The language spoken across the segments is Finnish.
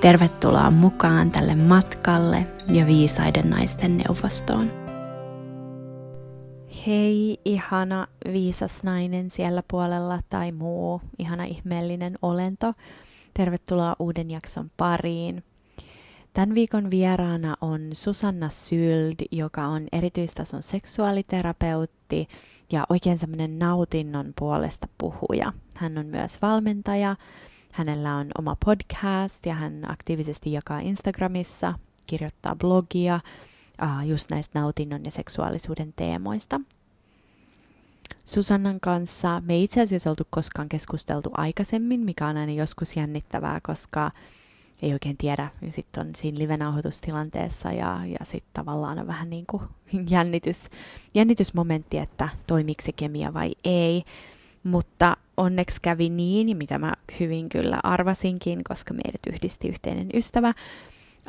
Tervetuloa mukaan tälle matkalle ja viisaiden naisten neuvostoon. Hei, ihana viisas nainen siellä puolella tai muu ihana ihmeellinen olento. Tervetuloa uuden jakson pariin. Tämän viikon vieraana on Susanna Syld, joka on erityistason seksuaaliterapeutti ja oikein semmoinen nautinnon puolesta puhuja. Hän on myös valmentaja, Hänellä on oma podcast ja hän aktiivisesti jakaa Instagramissa, kirjoittaa blogia uh, just näistä nautinnon ja seksuaalisuuden teemoista. Susannan kanssa me itse asiassa oltu koskaan keskusteltu aikaisemmin, mikä on aina joskus jännittävää, koska ei oikein tiedä. Sitten on siinä live-nauhoitustilanteessa ja, ja sitten tavallaan on vähän niin kuin jännitys, jännitysmomentti, että toimiko se kemia vai ei. Mutta onneksi kävi niin, mitä mä hyvin kyllä arvasinkin, koska meidät yhdisti yhteinen ystävä.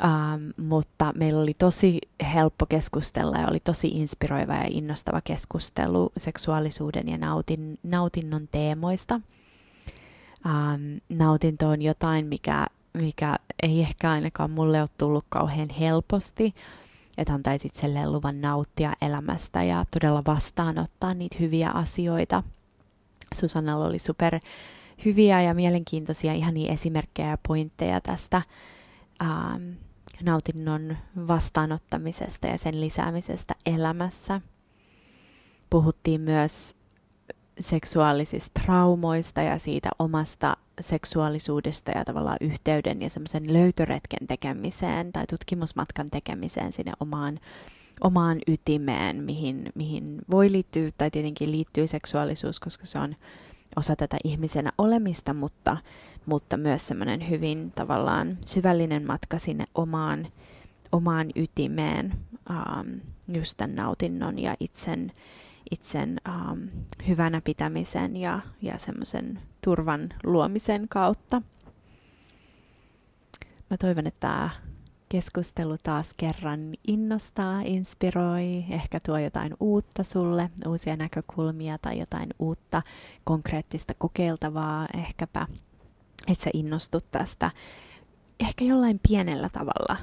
Um, mutta meillä oli tosi helppo keskustella ja oli tosi inspiroiva ja innostava keskustelu seksuaalisuuden ja nautin, nautinnon teemoista. Um, nautinto on jotain, mikä, mikä ei ehkä ainakaan mulle ole tullut kauhean helposti, että antaisit itselleen luvan nauttia elämästä ja todella vastaanottaa niitä hyviä asioita – Susannalla oli super hyviä ja mielenkiintoisia ihan niin esimerkkejä ja pointteja tästä ähm, nautinnon vastaanottamisesta ja sen lisäämisestä elämässä. Puhuttiin myös seksuaalisista traumoista ja siitä omasta seksuaalisuudesta ja tavallaan yhteyden ja semmoisen löytöretken tekemiseen tai tutkimusmatkan tekemiseen sinne omaan omaan ytimeen, mihin, mihin voi liittyä, tai tietenkin liittyy seksuaalisuus, koska se on osa tätä ihmisenä olemista, mutta, mutta myös semmoinen hyvin tavallaan syvällinen matka sinne omaan, omaan ytimeen, um, just tämän nautinnon ja itsen, itsen um, hyvänä pitämisen ja, ja semmoisen turvan luomisen kautta. Mä toivon, että tämä keskustelu taas kerran innostaa, inspiroi, ehkä tuo jotain uutta sulle, uusia näkökulmia tai jotain uutta konkreettista kokeiltavaa. Ehkäpä, että sä innostut tästä ehkä jollain pienellä tavalla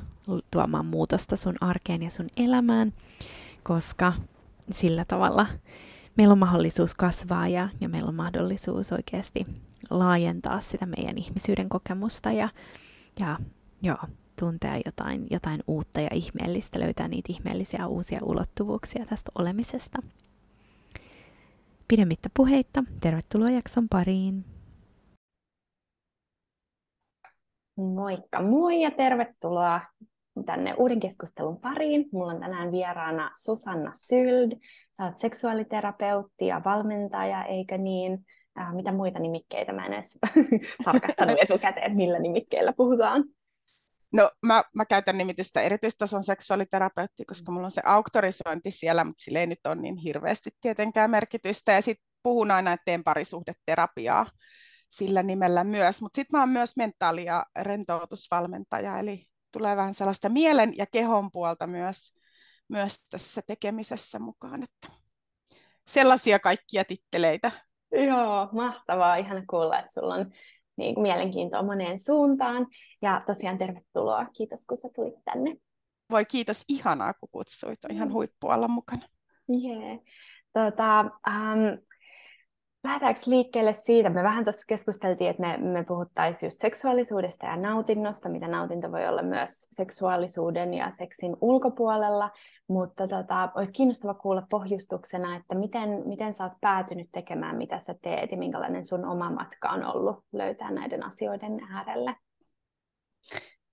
tuomaan muutosta sun arkeen ja sun elämään, koska sillä tavalla meillä on mahdollisuus kasvaa ja, ja meillä on mahdollisuus oikeasti laajentaa sitä meidän ihmisyyden kokemusta ja, ja joo, tuntea jotain, jotain uutta ja ihmeellistä, löytää niitä ihmeellisiä uusia ulottuvuuksia tästä olemisesta. Pidemmittä puheitta, tervetuloa jakson pariin. Moikka moi ja tervetuloa tänne uuden keskustelun pariin. Mulla on tänään vieraana Susanna Syld. Sä oot seksuaaliterapeutti ja valmentaja, eikö niin? Äh, mitä muita nimikkeitä mä en edes tarkastanut etukäteen, millä nimikkeillä puhutaan. No mä, mä käytän nimitystä erityistason seksuaaliterapeutti, koska mulla on se auktorisointi siellä, mutta sillä ei nyt ole niin hirveästi tietenkään merkitystä. Ja sitten puhun aina, että teen parisuhdeterapiaa sillä nimellä myös. Mutta sitten mä oon myös mentaali- ja rentoutusvalmentaja, eli tulee vähän sellaista mielen ja kehon puolta myös, myös tässä tekemisessä mukaan. Että sellaisia kaikkia titteleitä. Joo, mahtavaa. Ihana kuulla, että sulla on niin kuin mielenkiintoa moneen suuntaan. Ja tosiaan tervetuloa. Kiitos, kun sä tulit tänne. Voi kiitos. Ihanaa, kun kutsuit. On ihan mm. huippua olla mukana. Yeah. Tota, um, lähdetäänkö liikkeelle siitä? Me vähän tuossa keskusteltiin, että me, me puhuttaisiin just seksuaalisuudesta ja nautinnosta, mitä nautinto voi olla myös seksuaalisuuden ja seksin ulkopuolella, mutta tota, olisi kiinnostava kuulla pohjustuksena, että miten, miten sä oot päätynyt tekemään, mitä sä teet ja minkälainen sun oma matka on ollut löytää näiden asioiden äärelle.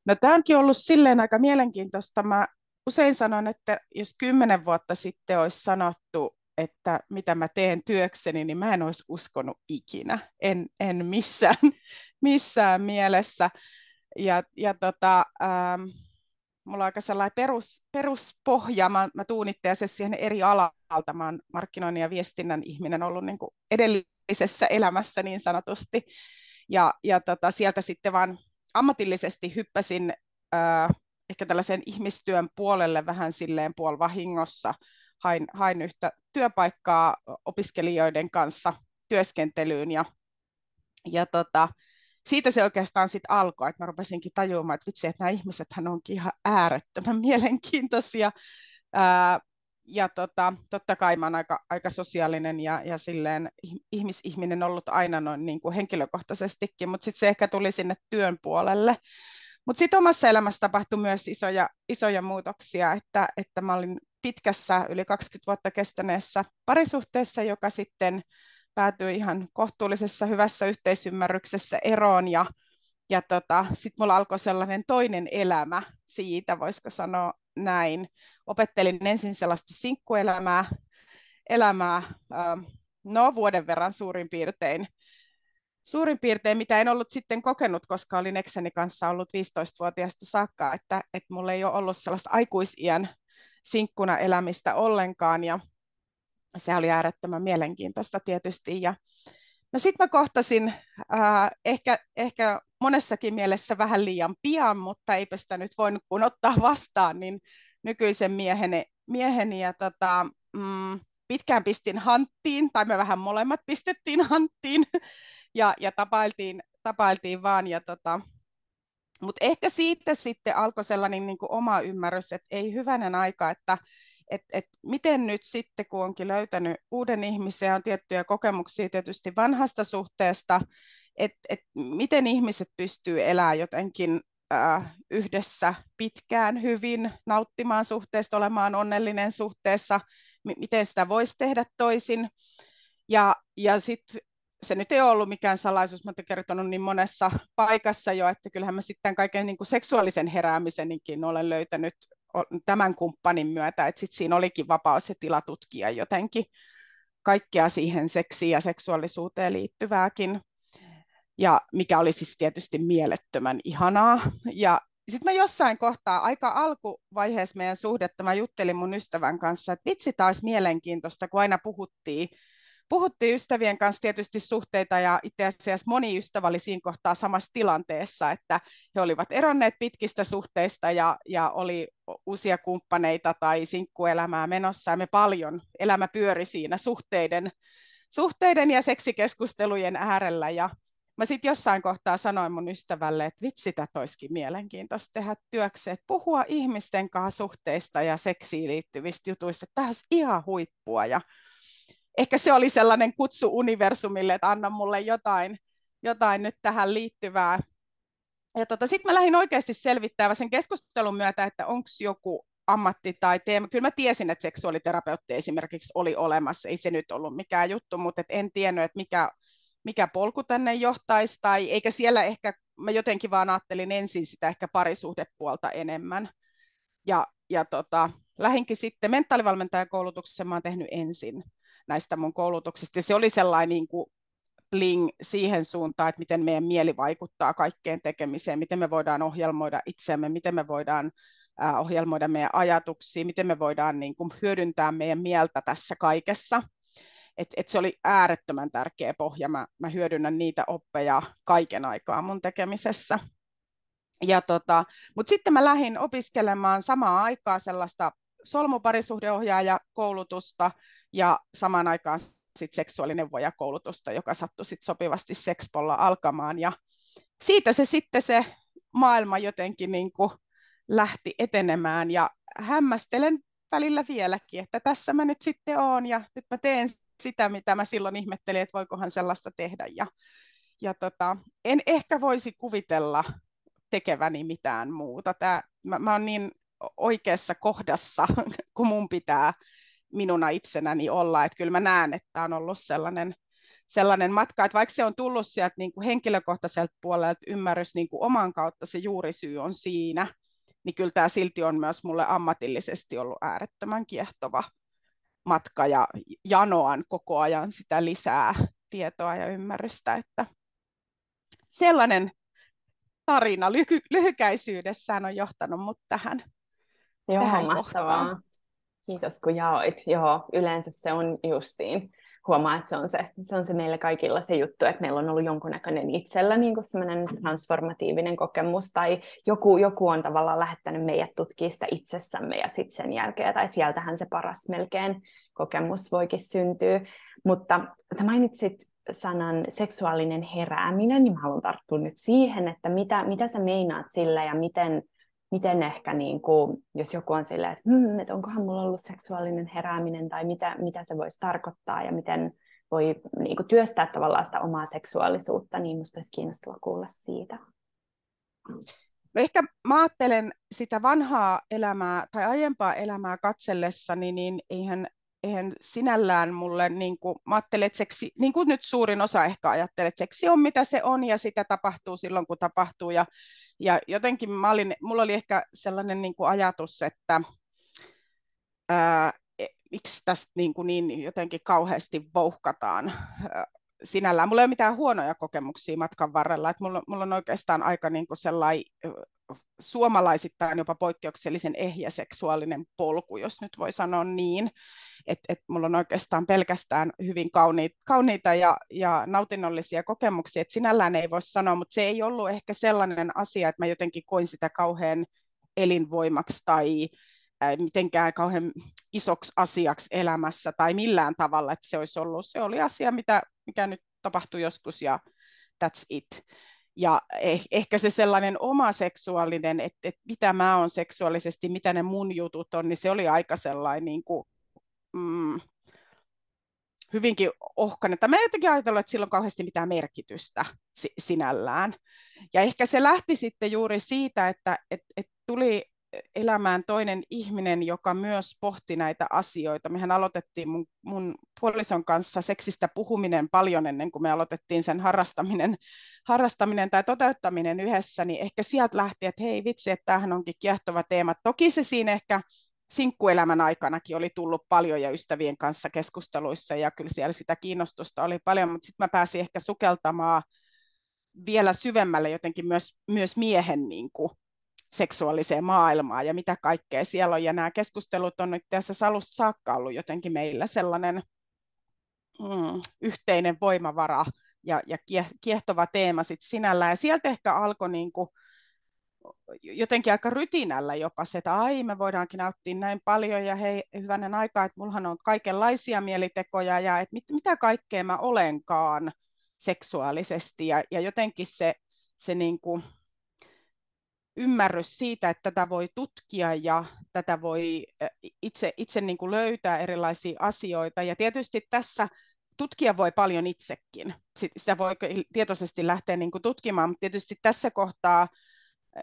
No tämä onkin ollut silleen aika mielenkiintoista. Mä usein sanon, että jos kymmenen vuotta sitten olisi sanottu, että mitä mä teen työkseni, niin mä en olisi uskonut ikinä. En, en missään, missään mielessä. ja, ja tota, ähm, mulla on aika sellainen perus, peruspohja. Mä, mä tuun itse siihen eri alalta. Mä oon markkinoinnin ja viestinnän ihminen ollut niin kuin edellisessä elämässä niin sanotusti. Ja, ja tota, sieltä sitten vaan ammatillisesti hyppäsin äh, ehkä tällaisen ihmistyön puolelle vähän silleen puolvahingossa. Hain, hain yhtä työpaikkaa opiskelijoiden kanssa työskentelyyn ja, ja tota, siitä se oikeastaan sitten alkoi, että mä rupesinkin tajuamaan, että vitsi, että nämä ihmisethän onkin ihan äärettömän mielenkiintoisia. Ää, ja tota, totta kai mä oon aika, aika sosiaalinen ja, ja silleen ihmisihminen ollut aina noin niin kuin henkilökohtaisestikin, mutta sitten se ehkä tuli sinne työn puolelle. Mutta sitten omassa elämässä tapahtui myös isoja, isoja muutoksia, että, että mä olin pitkässä, yli 20 vuotta kestäneessä parisuhteessa, joka sitten päätyi ihan kohtuullisessa hyvässä yhteisymmärryksessä eroon ja, ja tota, sitten mulla alkoi sellainen toinen elämä siitä, voisiko sanoa näin. Opettelin ensin sellaista sinkkuelämää, elämää, no vuoden verran suurin piirtein, suurin piirtein, mitä en ollut sitten kokenut, koska olin ekseni kanssa ollut 15-vuotiaasta saakka, että, että mulla ei ole ollut sellaista aikuisien sinkkuna elämistä ollenkaan, ja se oli äärettömän mielenkiintoista tietysti. Ja, no sitten mä kohtasin äh, ehkä, ehkä monessakin mielessä vähän liian pian, mutta eipä sitä nyt voinut kun ottaa vastaan, niin nykyisen mieheni, mieheni ja tota, mm, pitkään pistin hanttiin, tai me vähän molemmat pistettiin hanttiin, ja, ja tapailtiin, tapailtiin vaan, ja tota, mutta ehkä siitä sitten alkoi sellainen niin kuin oma ymmärrys, että ei hyvänen aika, että et, et miten nyt sitten, kun onkin löytänyt uuden ihmisen ja on tiettyjä kokemuksia tietysti vanhasta suhteesta, että et miten ihmiset pystyy elämään jotenkin äh, yhdessä pitkään hyvin, nauttimaan suhteesta, olemaan onnellinen suhteessa, m- miten sitä voisi tehdä toisin. Ja, ja sitten se nyt ei ollut mikään salaisuus, mutta kertonut niin monessa paikassa jo, että kyllähän mä sitten kaiken niin kuin seksuaalisen heräämisenkin olen löytänyt tämän kumppanin myötä, että sit siinä olikin vapaus ja tila tutkia jotenkin kaikkea siihen seksiin ja seksuaalisuuteen liittyvääkin, ja mikä oli siis tietysti mielettömän ihanaa. Ja sitten mä jossain kohtaa, aika alkuvaiheessa meidän suhdetta, mä juttelin mun ystävän kanssa, että vitsi taas mielenkiintoista, kun aina puhuttiin puhuttiin ystävien kanssa tietysti suhteita ja itse asiassa moni ystävä oli siinä kohtaa samassa tilanteessa, että he olivat eronneet pitkistä suhteista ja, ja oli uusia kumppaneita tai sinkkuelämää menossa. Ja me paljon, elämä pyöri siinä suhteiden, suhteiden ja seksikeskustelujen äärellä. Ja mä sitten jossain kohtaa sanoin mun ystävälle, että vitsi, tätä olisikin mielenkiintoista tehdä työksi, että puhua ihmisten kanssa suhteista ja seksiin liittyvistä jutuista, että tämä olisi ihan huippua. Ja ehkä se oli sellainen kutsu universumille, että anna mulle jotain, jotain nyt tähän liittyvää. Ja tota, sitten mä lähdin oikeasti selvittämään sen keskustelun myötä, että onko joku ammatti tai teema. Kyllä mä tiesin, että seksuaaliterapeutti esimerkiksi oli olemassa, ei se nyt ollut mikään juttu, mutta et en tiennyt, että mikä, mikä polku tänne johtaisi, tai eikä siellä ehkä, mä jotenkin vaan ajattelin ensin sitä ehkä parisuhdepuolta enemmän. Ja, ja tota, lähinkin sitten mentaalivalmentajakoulutuksen mä oon tehnyt ensin näistä mun koulutuksista. Ja se oli sellainen niin kuin bling siihen suuntaan, että miten meidän mieli vaikuttaa kaikkeen tekemiseen, miten me voidaan ohjelmoida itseämme, miten me voidaan ohjelmoida meidän ajatuksia, miten me voidaan niin kuin, hyödyntää meidän mieltä tässä kaikessa. Et, et se oli äärettömän tärkeä pohja. Mä, mä hyödynnän niitä oppeja kaiken aikaa mun tekemisessä. Ja tota, Mutta sitten mä lähdin opiskelemaan samaan aikaan sellaista solmuparisuhdeohjaajakoulutusta, ja samaan aikaan sit seksuaalineuvojakoulutusta, joka sattui sit sopivasti Sexpolla alkamaan. Ja siitä se sitten se maailma jotenkin niin kuin lähti etenemään ja hämmästelen välillä vieläkin, että tässä mä nyt sitten oon ja nyt mä teen sitä, mitä mä silloin ihmettelin, että voikohan sellaista tehdä. Ja, ja tota, en ehkä voisi kuvitella tekeväni mitään muuta. Tää, mä, mä oon niin oikeassa kohdassa, kun mun pitää minuna itsenäni olla. Että kyllä mä näen, että on ollut sellainen, sellainen matka, että vaikka se on tullut sieltä niin kuin henkilökohtaiselta puolelta ymmärrys niin kuin oman kautta, se juurisyy on siinä, niin kyllä tämä silti on myös mulle ammatillisesti ollut äärettömän kiehtova matka ja janoan koko ajan sitä lisää tietoa ja ymmärrystä, että sellainen tarina lyhy- lyhykäisyydessään on johtanut mut tähän, Joo, tähän mahtavaa. kohtaan. Kiitos kun jaoit. Joo, yleensä se on justiin huomaa, että se on se, se on se meillä kaikilla se juttu, että meillä on ollut jonkunnäköinen itsellä niin semmoinen transformatiivinen kokemus, tai joku, joku on tavallaan lähettänyt meidät tutkia sitä itsessämme, ja sitten sen jälkeen, tai sieltähän se paras melkein kokemus voikin syntyä. Mutta sä mainitsit sanan seksuaalinen herääminen, niin mä haluan tarttua nyt siihen, että mitä, mitä sä meinaat sillä, ja miten, miten ehkä, niin kuin, jos joku on silleen, että, hmm, että onkohan mulla ollut seksuaalinen herääminen tai mitä, mitä se voisi tarkoittaa ja miten voi niin kuin, työstää tavallaan sitä omaa seksuaalisuutta, niin musta olisi kiinnostava kuulla siitä. No ehkä mä ajattelen sitä vanhaa elämää tai aiempaa elämää katsellessani, niin eihän, eihän sinällään mulle, niin kuin, mä ajattelen, että seksi, niin kuin nyt suurin osa ehkä ajattelee, että seksi on mitä se on ja sitä tapahtuu silloin kun tapahtuu ja ja jotenkin mä olin, mulla oli ehkä sellainen niin kuin ajatus, että ää, e, miksi tästä niin, kuin niin jotenkin kauheasti vouhkataan sinällään. Mulla ei ole mitään huonoja kokemuksia matkan varrella, että mulla, mulla on oikeastaan aika niin kuin sellainen suomalaisittain jopa poikkeuksellisen ehjä seksuaalinen polku, jos nyt voi sanoa niin, että et mulla on oikeastaan pelkästään hyvin kauniita, kauniita ja, ja nautinnollisia kokemuksia, että sinällään ei voi sanoa, mutta se ei ollut ehkä sellainen asia, että mä jotenkin koin sitä kauhean elinvoimaksi tai mitenkään kauhean isoksi asiaksi elämässä tai millään tavalla, että se olisi ollut. Se oli asia, mitä, mikä nyt tapahtui joskus ja that's it. Ja eh, ehkä se sellainen oma seksuaalinen, että, että mitä mä oon seksuaalisesti, mitä ne mun jutut on, niin se oli aika sellainen niin kuin, mm, hyvinkin ohkainen. Mä jotenkin ajatellut, että sillä on kauheasti mitään merkitystä sinällään. Ja ehkä se lähti sitten juuri siitä, että et, et tuli elämään toinen ihminen, joka myös pohti näitä asioita. Mehän aloitettiin mun, mun puolison kanssa seksistä puhuminen paljon ennen kuin me aloitettiin sen harrastaminen, harrastaminen tai toteuttaminen yhdessä, niin ehkä sieltä lähti, että hei vitsi, että tämähän onkin kiehtova teema. Toki se siinä ehkä sinkkuelämän aikanakin oli tullut paljon ja ystävien kanssa keskusteluissa ja kyllä siellä sitä kiinnostusta oli paljon, mutta sitten mä pääsin ehkä sukeltamaan vielä syvemmälle jotenkin myös, myös miehen niin kuin, seksuaaliseen maailmaan ja mitä kaikkea siellä on. Ja nämä keskustelut on nyt tässä alusta saakka ollut jotenkin meillä sellainen mm, yhteinen voimavara ja, ja kiehtova teema sit sinällään. Ja sieltä ehkä alkoi niin kuin, jotenkin aika rytinällä jopa se, että ai me voidaankin nauttia näin paljon ja hei hyvänen aika, että mullahan on kaikenlaisia mielitekoja ja että mit, mitä kaikkea mä olenkaan seksuaalisesti ja, ja jotenkin se, se niin kuin, ymmärrys siitä, että tätä voi tutkia ja tätä voi itse, itse niin kuin löytää erilaisia asioita. Ja tietysti tässä tutkija voi paljon itsekin. Sitä voi tietoisesti lähteä niin kuin tutkimaan, mutta tietysti tässä kohtaa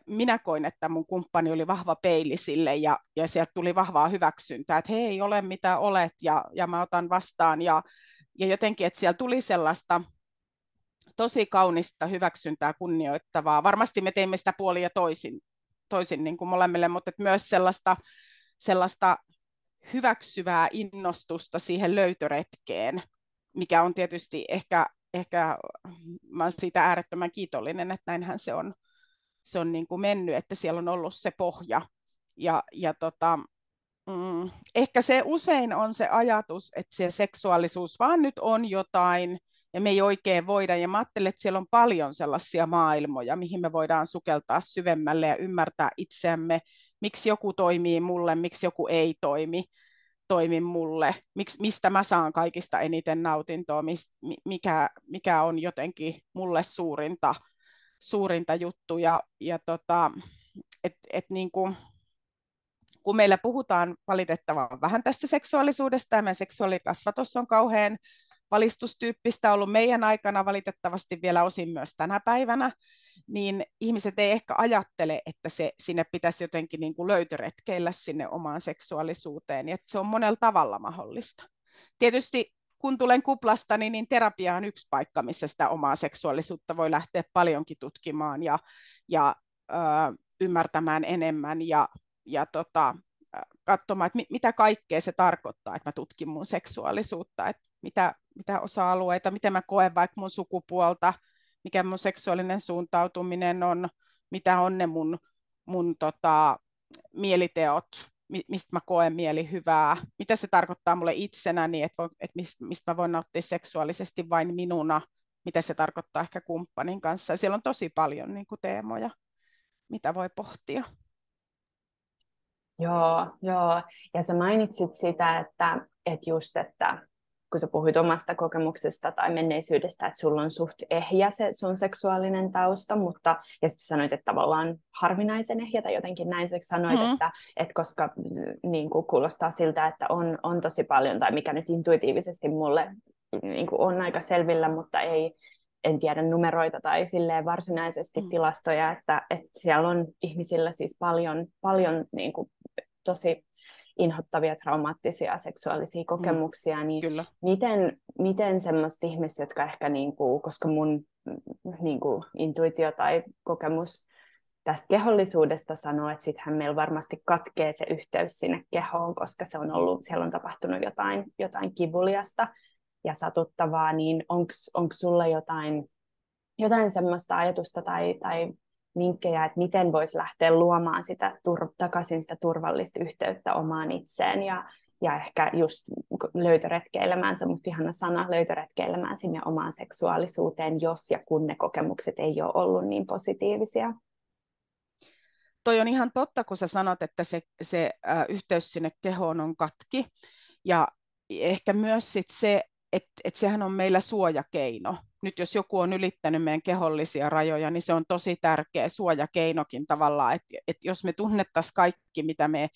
minä koin, että mun kumppani oli vahva peili sille ja, ja sieltä tuli vahvaa hyväksyntää, että hei, ole mitä olet ja, ja mä otan vastaan. Ja, ja jotenkin, että siellä tuli sellaista tosi kaunista hyväksyntää kunnioittavaa. Varmasti me teimme sitä puoli ja toisin, toisin niin kuin molemmille, mutta myös sellaista, sellaista hyväksyvää innostusta siihen löytöretkeen, mikä on tietysti ehkä, ehkä mä olen siitä äärettömän kiitollinen, että näinhän se on, se on niin kuin mennyt, että siellä on ollut se pohja. Ja, ja tota, mm, ehkä se usein on se ajatus, että se seksuaalisuus vaan nyt on jotain, ja me ei oikein voida. Ja mä ajattelen, että siellä on paljon sellaisia maailmoja, mihin me voidaan sukeltaa syvemmälle ja ymmärtää itseämme, miksi joku toimii mulle, miksi joku ei toimi, toimi mulle, Miks, mistä mä saan kaikista eniten nautintoa, mis, mikä, mikä on jotenkin mulle suurinta, suurinta juttu. Ja, ja tota, et, et niin kuin, kun meillä puhutaan valitettavan vähän tästä seksuaalisuudesta ja meidän seksuaalikasvatus on kauhean valistustyyppistä ollut meidän aikana valitettavasti vielä osin myös tänä päivänä, niin ihmiset ei ehkä ajattele, että se sinne pitäisi jotenkin niin kuin löytöretkeillä sinne omaan seksuaalisuuteen, ja että se on monella tavalla mahdollista. Tietysti kun tulen kuplasta, niin, niin terapia on yksi paikka, missä sitä omaa seksuaalisuutta voi lähteä paljonkin tutkimaan ja, ja ö, ymmärtämään enemmän ja, ja tota, katsomaan, että mit, mitä kaikkea se tarkoittaa, että mä tutkin mun seksuaalisuutta, että mitä, mitä osa-alueita, miten mä koen vaikka mun sukupuolta, mikä mun seksuaalinen suuntautuminen on, mitä on ne mun, mun tota, mieliteot, mistä mä koen mieli hyvää, mitä se tarkoittaa mulle itsenäni, että, että mistä, mä voin nauttia seksuaalisesti vain minuna, mitä se tarkoittaa ehkä kumppanin kanssa. Ja siellä on tosi paljon niin kuin teemoja, mitä voi pohtia. Joo, joo. Ja sä mainitsit sitä, että, että just, että kun sä puhuit omasta kokemuksesta tai menneisyydestä, että sulla on suht ehjä se sun seksuaalinen tausta, mutta ja sitten sanoit, että tavallaan harvinaisen ehjä tai jotenkin näin sä sanoit, mm. että, että koska niin kuin kuulostaa siltä, että on, on tosi paljon, tai mikä nyt intuitiivisesti mulle niin kuin on aika selvillä, mutta ei, en tiedä numeroita tai silleen varsinaisesti mm. tilastoja, että, että siellä on ihmisillä siis paljon, paljon niin kuin, tosi inhottavia traumaattisia seksuaalisia mm, kokemuksia, mm, niin kyllä. miten, miten semmoista ihmistä, jotka ehkä, niin kuin, koska mun niin kuin, intuitio tai kokemus tästä kehollisuudesta sanoo, että sittenhän meillä varmasti katkee se yhteys sinne kehoon, koska se on ollut, siellä on tapahtunut jotain, jotain kivuliasta ja satuttavaa, niin onko sulla jotain, jotain semmoista ajatusta tai, tai vinkkejä, että miten voisi lähteä luomaan sitä tur- takaisin sitä turvallista yhteyttä omaan itseen ja, ja ehkä just löytöretkeilemään, semmoista ihana sana, löytöretkeilemään sinne omaan seksuaalisuuteen, jos ja kun ne kokemukset ei ole ollut niin positiivisia. Toi on ihan totta, kun sä sanot, että se, se äh, yhteys sinne kehoon on katki. Ja ehkä myös sit se, että et sehän on meillä suojakeino nyt jos joku on ylittänyt meidän kehollisia rajoja, niin se on tosi tärkeä suojakeinokin tavallaan, että, että jos me tunnettaisiin kaikki, mitä me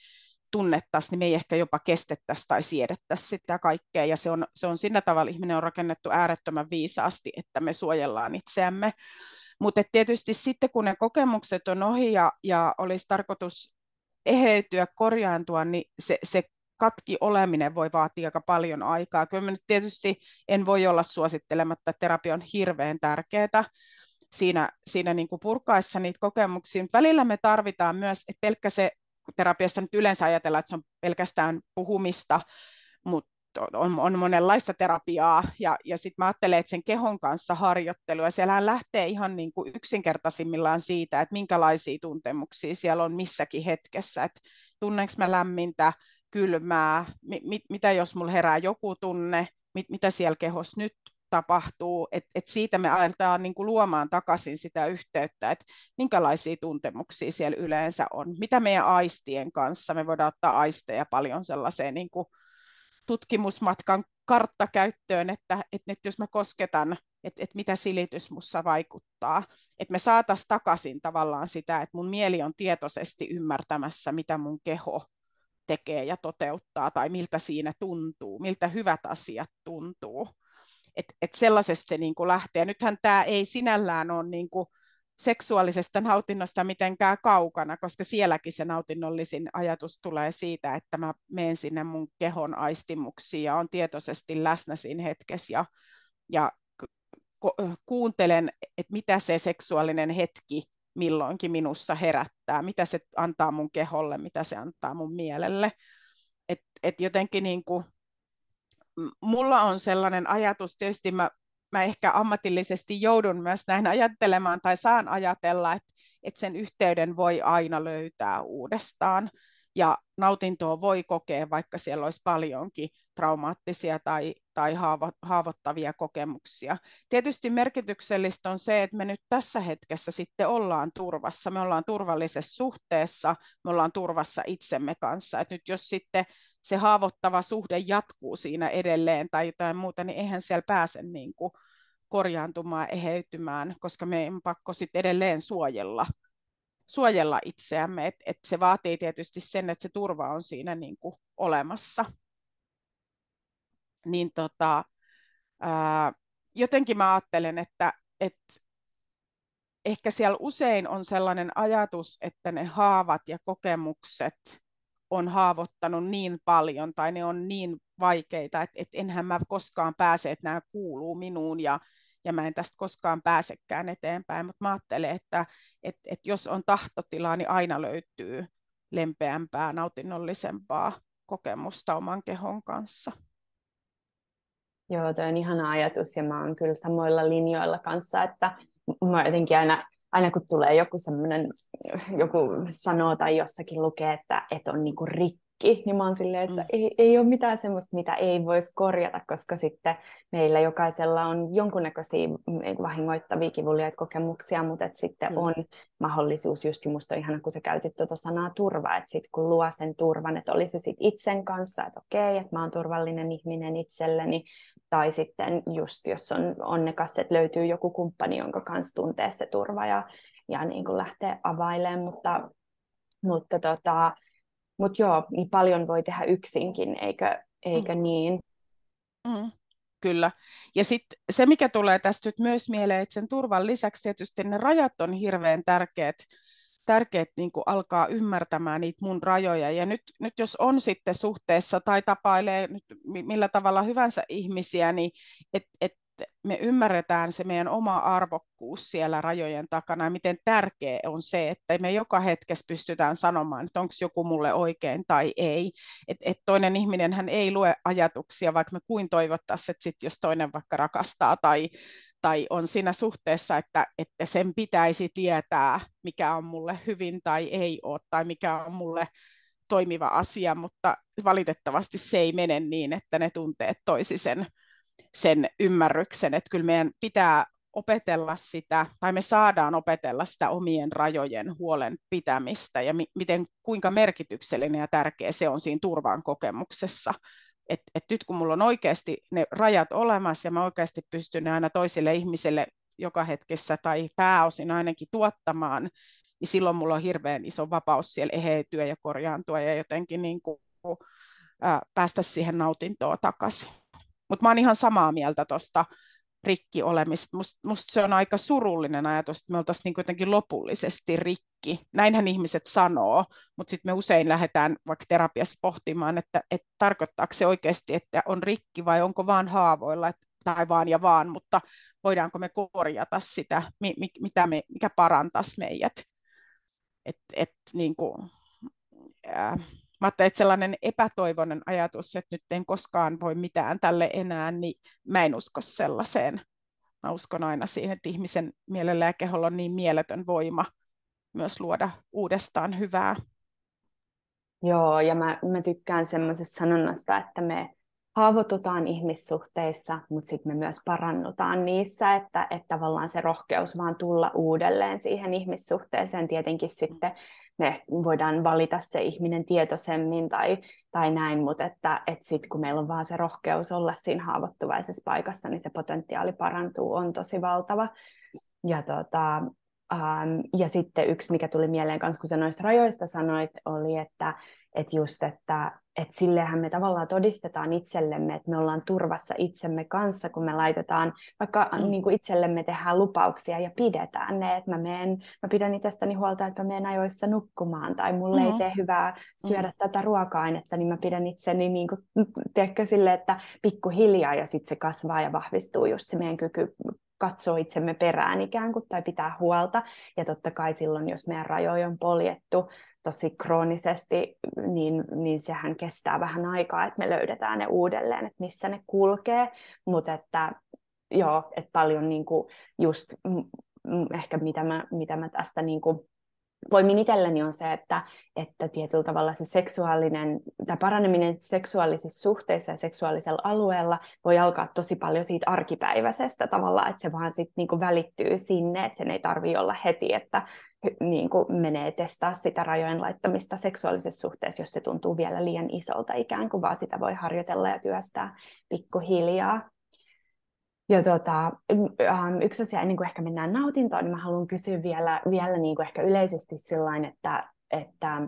tunnettaisiin, niin me ei ehkä jopa kestettäisi tai siedettäisi sitä kaikkea, ja se on, se on sillä tavalla, ihminen on rakennettu äärettömän viisaasti, että me suojellaan itseämme. Mutta tietysti sitten, kun ne kokemukset on ohi ja, ja olisi tarkoitus eheytyä, korjaantua, niin se, se katki oleminen voi vaatia aika paljon aikaa. Kyllä nyt tietysti en voi olla suosittelematta, että terapia on hirveän tärkeää siinä, siinä niin kuin purkaessa niitä kokemuksia. Välillä me tarvitaan myös, että pelkkä se, kun terapiasta nyt yleensä ajatellaan, että se on pelkästään puhumista, mutta on, on monenlaista terapiaa, ja, ja sitten mä ajattelen, että sen kehon kanssa harjoittelu, ja siellähän lähtee ihan niin kuin yksinkertaisimmillaan siitä, että minkälaisia tuntemuksia siellä on missäkin hetkessä, että tunneeko mä lämmintä, kylmää, mi, mit, mitä jos mulla herää joku tunne, mit, mitä siellä kehossa nyt tapahtuu, että et siitä me aletaan niin kuin luomaan takaisin sitä yhteyttä, että minkälaisia tuntemuksia siellä yleensä on, mitä meidän aistien kanssa, me voidaan ottaa aisteja paljon sellaiseen niin kuin tutkimusmatkan karttakäyttöön, että, että nyt jos mä kosketan, että, että mitä silitys mussa vaikuttaa, että me saataisiin takaisin tavallaan sitä, että mun mieli on tietoisesti ymmärtämässä, mitä mun keho tekee ja toteuttaa tai miltä siinä tuntuu, miltä hyvät asiat tuntuu. Et, et sellaisesta se niin kuin lähtee. Nythän tämä ei sinällään ole niin kuin seksuaalisesta nautinnosta mitenkään kaukana, koska sielläkin se nautinnollisin ajatus tulee siitä, että mä menen sinne mun kehon aistimuksiin ja on tietoisesti läsnä siinä hetkessä ja, ja kuuntelen, että mitä se seksuaalinen hetki milloinkin minussa herättää, mitä se antaa mun keholle, mitä se antaa mun mielelle. Et, et jotenkin niin kuin, mulla on sellainen ajatus, tietysti mä, mä ehkä ammatillisesti joudun myös näin ajattelemaan tai saan ajatella, että, että sen yhteyden voi aina löytää uudestaan ja nautintoa voi kokea, vaikka siellä olisi paljonkin traumaattisia tai, tai haavo, haavoittavia kokemuksia. Tietysti merkityksellistä on se, että me nyt tässä hetkessä sitten ollaan turvassa. Me ollaan turvallisessa suhteessa, me ollaan turvassa itsemme kanssa. Et nyt jos sitten se haavoittava suhde jatkuu siinä edelleen tai jotain muuta, niin eihän siellä pääse niin kuin korjaantumaan, eheytymään, koska meidän on pakko sitten edelleen suojella suojella itseämme, että et se vaatii tietysti sen, että se turva on siinä niin kuin olemassa. Niin tota, ää, jotenkin mä ajattelen, että, että ehkä siellä usein on sellainen ajatus, että ne haavat ja kokemukset on haavoittanut niin paljon tai ne on niin vaikeita, että, että enhän mä koskaan pääse, että nämä kuuluu minuun ja, ja mä en tästä koskaan pääsekään eteenpäin, mutta mä ajattelen, että, että, että jos on tahtotilaa, niin aina löytyy lempeämpää, nautinnollisempaa kokemusta oman kehon kanssa. Joo, toi on ihana ajatus ja mä oon kyllä samoilla linjoilla kanssa, että mä jotenkin aina aina kun tulee joku semmoinen, joku sanoo tai jossakin lukee, että, että on niinku rikki, niin mä oon silleen, että mm. ei, ei ole mitään semmoista, mitä ei voisi korjata, koska sitten meillä jokaisella on jonkunnäköisiä vahingoittavia kivuliaita kokemuksia, mutta että sitten mm. on mahdollisuus, just musta on ihana, kun sä käytit tuota sanaa turva, että sitten kun luo sen turvan, että olisi sit itsen kanssa, että okei, että mä oon turvallinen ihminen itselleni, tai sitten just jos on onnekas, että löytyy joku kumppani, jonka kanssa tuntee se turva ja, ja niin kuin lähtee availemaan, mutta, mutta tota, mutta joo, niin paljon voi tehdä yksinkin, eikö, eikö mm. niin? Mm. Kyllä. Ja sitten se, mikä tulee tästä nyt myös mieleen, että sen turvan lisäksi tietysti ne rajat on hirveän tärkeät, tärkeät niin kuin alkaa ymmärtämään niitä mun rajoja. Ja nyt, nyt jos on sitten suhteessa tai tapailee nyt millä tavalla hyvänsä ihmisiä, niin et, et me ymmärretään se meidän oma arvokkuus siellä rajojen takana ja miten tärkeä on se, että me joka hetkessä pystytään sanomaan, että onko joku mulle oikein tai ei. Et, et toinen ihminen hän ei lue ajatuksia, vaikka me kuin toivottaisiin, että sit jos toinen vaikka rakastaa tai, tai on siinä suhteessa, että, että sen pitäisi tietää, mikä on mulle hyvin tai ei ole, tai mikä on mulle toimiva asia, mutta valitettavasti se ei mene niin, että ne tunteet toisi sen sen ymmärryksen, että kyllä meidän pitää opetella sitä, tai me saadaan opetella sitä omien rajojen huolen pitämistä ja mi- miten, kuinka merkityksellinen ja tärkeä se on siinä turvan kokemuksessa. Et, et nyt kun mulla on oikeasti ne rajat olemassa ja mä oikeasti pystyn aina toisille ihmisille joka hetkessä tai pääosin ainakin tuottamaan, niin silloin mulla on hirveän iso vapaus siellä eheytyä ja korjaantua ja jotenkin niin kuin, ää, päästä siihen nautintoon takaisin. Mutta mä oon ihan samaa mieltä tuosta rikki olemista. Must, se on aika surullinen ajatus, että me oltaisiin niin jotenkin lopullisesti rikki. Näinhän ihmiset sanoo, mutta sitten me usein lähdetään vaikka terapiassa pohtimaan, että, että tarkoittaako se oikeasti, että on rikki vai onko vaan haavoilla tai vaan ja vaan, mutta voidaanko me korjata sitä, mi, mi, mitä me, mikä parantaisi meidät. Et, et, niin kuin, äh, mä että sellainen epätoivoinen ajatus, että nyt en koskaan voi mitään tälle enää, niin mä en usko sellaiseen. Mä uskon aina siihen, että ihmisen mielellä ja keholla on niin mieletön voima myös luoda uudestaan hyvää. Joo, ja mä, mä tykkään semmoisesta sanonnasta, että me haavoitutaan ihmissuhteissa, mutta sitten me myös parannutaan niissä, että, että tavallaan se rohkeus vaan tulla uudelleen siihen ihmissuhteeseen tietenkin sitten me voidaan valita se ihminen tietoisemmin tai, tai näin, mutta että, että sitten kun meillä on vaan se rohkeus olla siinä haavoittuvaisessa paikassa, niin se potentiaali parantuu, on tosi valtava. Ja, tota, ähm, ja sitten yksi, mikä tuli mieleen kanssa, kun sä noista rajoista sanoit, oli, että, että just, että että sillehän me tavallaan todistetaan itsellemme, että me ollaan turvassa itsemme kanssa, kun me laitetaan, vaikka mm. niin kuin itsellemme tehdään lupauksia ja pidetään ne, että mä, meen, mä pidän itsestäni huolta, että mä menen ajoissa nukkumaan, tai mulle mm. ei tee hyvää syödä mm. tätä ruoka-ainetta, niin mä pidän itseni niin kuin, tiedätkö, sille, että pikkuhiljaa, ja sitten se kasvaa ja vahvistuu just se meidän kyky katsoa itsemme perään ikään kuin, tai pitää huolta, ja totta kai silloin, jos meidän rajoja on poljettu, tosi kroonisesti, niin, niin sehän kestää vähän aikaa, että me löydetään ne uudelleen, että missä ne kulkee, mutta että joo, että paljon niin kuin just ehkä mitä mä, mitä mä tästä niin kuin voimin itselleni on se, että, että tietyllä tavalla se seksuaalinen, tai paraneminen seksuaalisissa suhteissa ja seksuaalisella alueella voi alkaa tosi paljon siitä arkipäiväisestä tavalla, että se vaan sitten niinku välittyy sinne, että sen ei tarvitse olla heti, että niinku menee testaa sitä rajojen laittamista seksuaalisessa suhteessa, jos se tuntuu vielä liian isolta ikään kuin, vaan sitä voi harjoitella ja työstää pikkuhiljaa. Ja tota, ähm, yksi asia, ennen kuin ehkä mennään nautintoon, niin mä haluan kysyä vielä, vielä niin kuin ehkä yleisesti sillain, että, että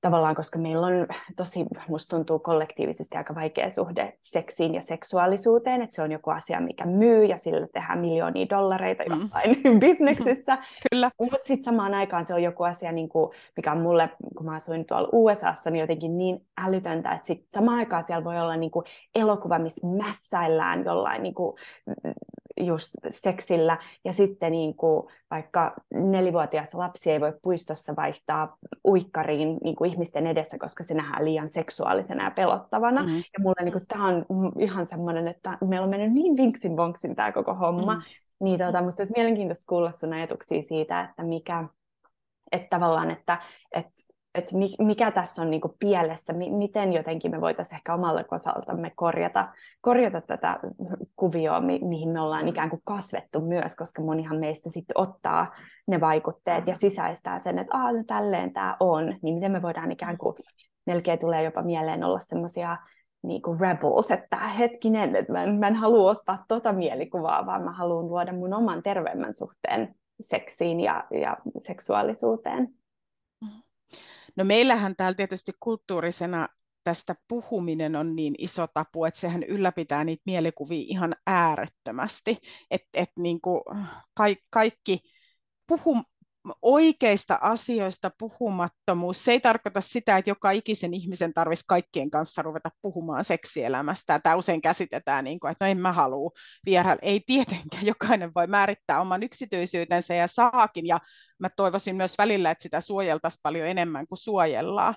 tavallaan, koska meillä on tosi, musta tuntuu kollektiivisesti aika vaikea suhde seksiin ja seksuaalisuuteen, että se on joku asia, mikä myy ja sillä tehdään miljoonia dollareita mm. jossain mm. bisneksissä. Kyllä. Mutta sitten samaan aikaan se on joku asia, niin kuin, mikä on mulle, kun mä asuin tuolla USAssa, niin jotenkin niin älytöntä, että sitten samaan aikaan siellä voi olla niin kuin elokuva, missä mässäillään jollain niin kuin, just seksillä, ja sitten niin kuin, vaikka nelivuotias lapsi ei voi puistossa vaihtaa uikkariin niin kuin ihmisten edessä, koska se nähdään liian seksuaalisena ja pelottavana. Mm-hmm. Ja mulle niin kuin, tämä on ihan semmoinen, että meillä on mennyt niin vinksin vonksin tämä koko homma, mm-hmm. Niin tota, musta olisi mielenkiintoista kuulla sun ajatuksia siitä, että mikä, että tavallaan, että, että että mikä tässä on niinku pielessä, miten jotenkin me voitaisiin ehkä omalla osaltamme korjata, korjata tätä kuvioa, mi- mihin me ollaan ikään kuin kasvettu myös, koska monihan meistä sitten ottaa ne vaikutteet ja sisäistää sen, että Aa, no tälleen tämä on, niin miten me voidaan ikään kuin, melkein tulee jopa mieleen olla semmoisia niin kuin rebels, että hetkinen, että mä en, mä en halua ostaa tota mielikuvaa, vaan mä haluan luoda mun oman terveemmän suhteen seksiin ja, ja seksuaalisuuteen. No meillähän täällä tietysti kulttuurisena tästä puhuminen on niin iso tapu, että sehän ylläpitää niitä mielikuvia ihan äärettömästi. Että et niin kaikki puhu, oikeista asioista puhumattomuus, se ei tarkoita sitä, että joka ikisen ihmisen tarvitsisi kaikkien kanssa ruveta puhumaan seksielämästä. Tämä usein käsitetään, niin kuin, että no en mä halua vierailla. Ei tietenkään, jokainen voi määrittää oman yksityisyytensä ja saakin, ja mä toivoisin myös välillä, että sitä suojeltaisiin paljon enemmän kuin suojellaan.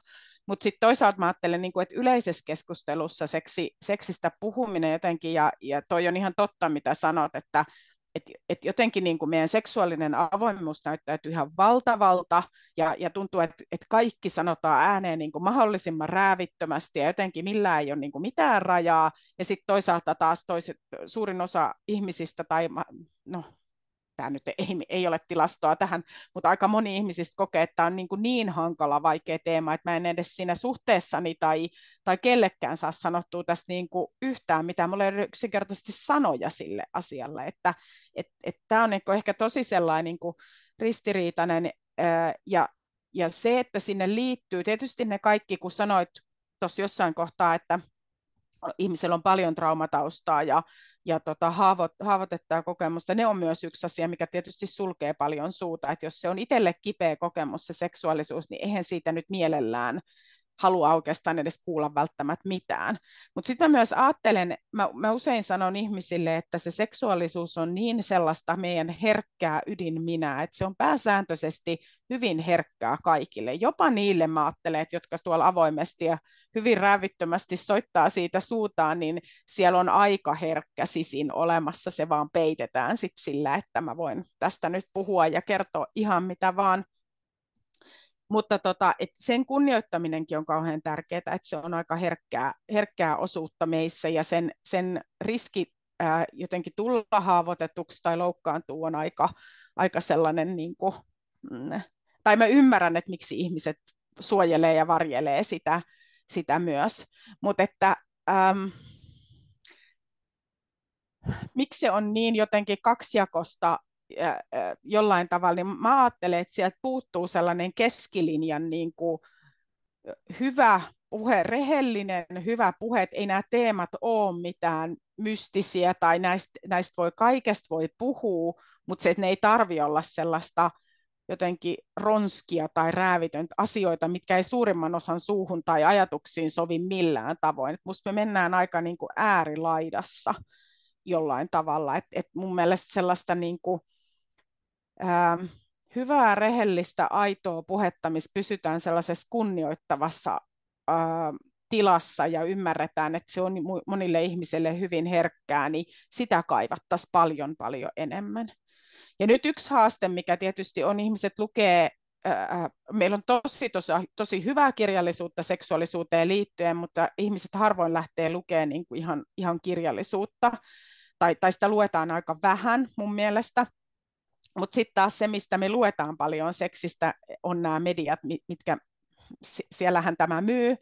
Mutta sitten toisaalta mä ajattelen, niin kuin, että yleisessä keskustelussa seksi, seksistä puhuminen jotenkin, ja, ja toi on ihan totta, mitä sanot, että et, et jotenkin niin kuin meidän seksuaalinen avoimuus näyttäytyy ihan valtavalta ja, ja tuntuu, että et kaikki sanotaan ääneen niin kuin mahdollisimman räävittömästi ja jotenkin millään ei ole niin kuin mitään rajaa. Ja sitten toisaalta taas toiset, suurin osa ihmisistä tai no, tämä nyt ei, ei ole tilastoa tähän, mutta aika moni ihmisistä kokee, että tämä on niin, kuin niin hankala, vaikea teema, että mä en edes siinä suhteessani tai, tai kellekään saa sanottua tästä niin kuin yhtään mitään. Mulla ei ole yksinkertaisesti sanoja sille asialle, että et, et tämä on niin ehkä tosi sellainen niin kuin ristiriitainen ja, ja se, että sinne liittyy, tietysti ne kaikki, kun sanoit tuossa jossain kohtaa, että ihmisellä on paljon traumataustaa ja, ja tota, haavot, haavoitettaa kokemusta, ne on myös yksi asia, mikä tietysti sulkee paljon suuta, että jos se on itselle kipeä kokemus, se seksuaalisuus, niin eihän siitä nyt mielellään halua oikeastaan edes kuulla välttämättä mitään. Mutta sitten mä myös ajattelen, mä, mä usein sanon ihmisille, että se seksuaalisuus on niin sellaista meidän herkkää ydinminää, että se on pääsääntöisesti hyvin herkkää kaikille. Jopa niille mä ajattelen, että jotka tuolla avoimesti ja hyvin rävittömästi soittaa siitä suutaan, niin siellä on aika herkkä sisin olemassa, se vaan peitetään sitten sillä, että mä voin tästä nyt puhua ja kertoa ihan mitä vaan mutta tota, et sen kunnioittaminenkin on kauhean tärkeää, että se on aika herkkää, herkkää osuutta meissä ja sen, sen riski ää, jotenkin tulla haavoitetuksi tai loukkaantua on aika, aika sellainen, niin kuin, mm, tai mä ymmärrän, että miksi ihmiset suojelee ja varjelee sitä, sitä myös, mutta että äm, miksi se on niin jotenkin kaksijakosta jollain tavalla, niin mä ajattelen, että sieltä puuttuu sellainen keskilinjan niin kuin hyvä puhe, rehellinen, hyvä puhe, että ei nämä teemat ole mitään mystisiä tai näistä, näistä voi kaikesta voi puhua, mutta se, ne ei tarvi olla sellaista jotenkin ronskia tai räävitöntä asioita, mitkä ei suurimman osan suuhun tai ajatuksiin sovi millään tavoin. Et musta me mennään aika niin kuin äärilaidassa jollain tavalla. Et, et mun mielestä sellaista niin kuin, ää, hyvää, rehellistä, aitoa puhetta, missä pysytään sellaisessa kunnioittavassa ää, tilassa ja ymmärretään, että se on monille ihmisille hyvin herkkää, niin sitä kaivattaisiin paljon paljon enemmän. Ja nyt yksi haaste, mikä tietysti on, ihmiset lukee, ää, meillä on tosi, tosi, tosi hyvää kirjallisuutta seksuaalisuuteen liittyen, mutta ihmiset harvoin lähtee lukemaan niin kuin ihan, ihan kirjallisuutta, tai, tai sitä luetaan aika vähän mun mielestä. Mutta sitten taas se, mistä me luetaan paljon seksistä, on nämä mediat, mitkä, siellähän tämä myy,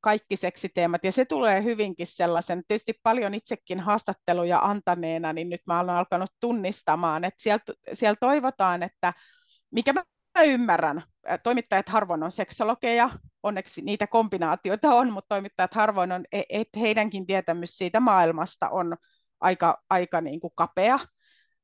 kaikki seksiteemat, ja se tulee hyvinkin sellaisen, tietysti paljon itsekin haastatteluja antaneena, niin nyt mä olen alkanut tunnistamaan, että siellä, siellä toivotaan, että mikä mä ymmärrän, toimittajat harvoin on seksologeja, onneksi niitä kombinaatioita on, mutta toimittajat harvoin on, e-, että heidänkin tietämys siitä maailmasta on aika, aika niin kuin kapea,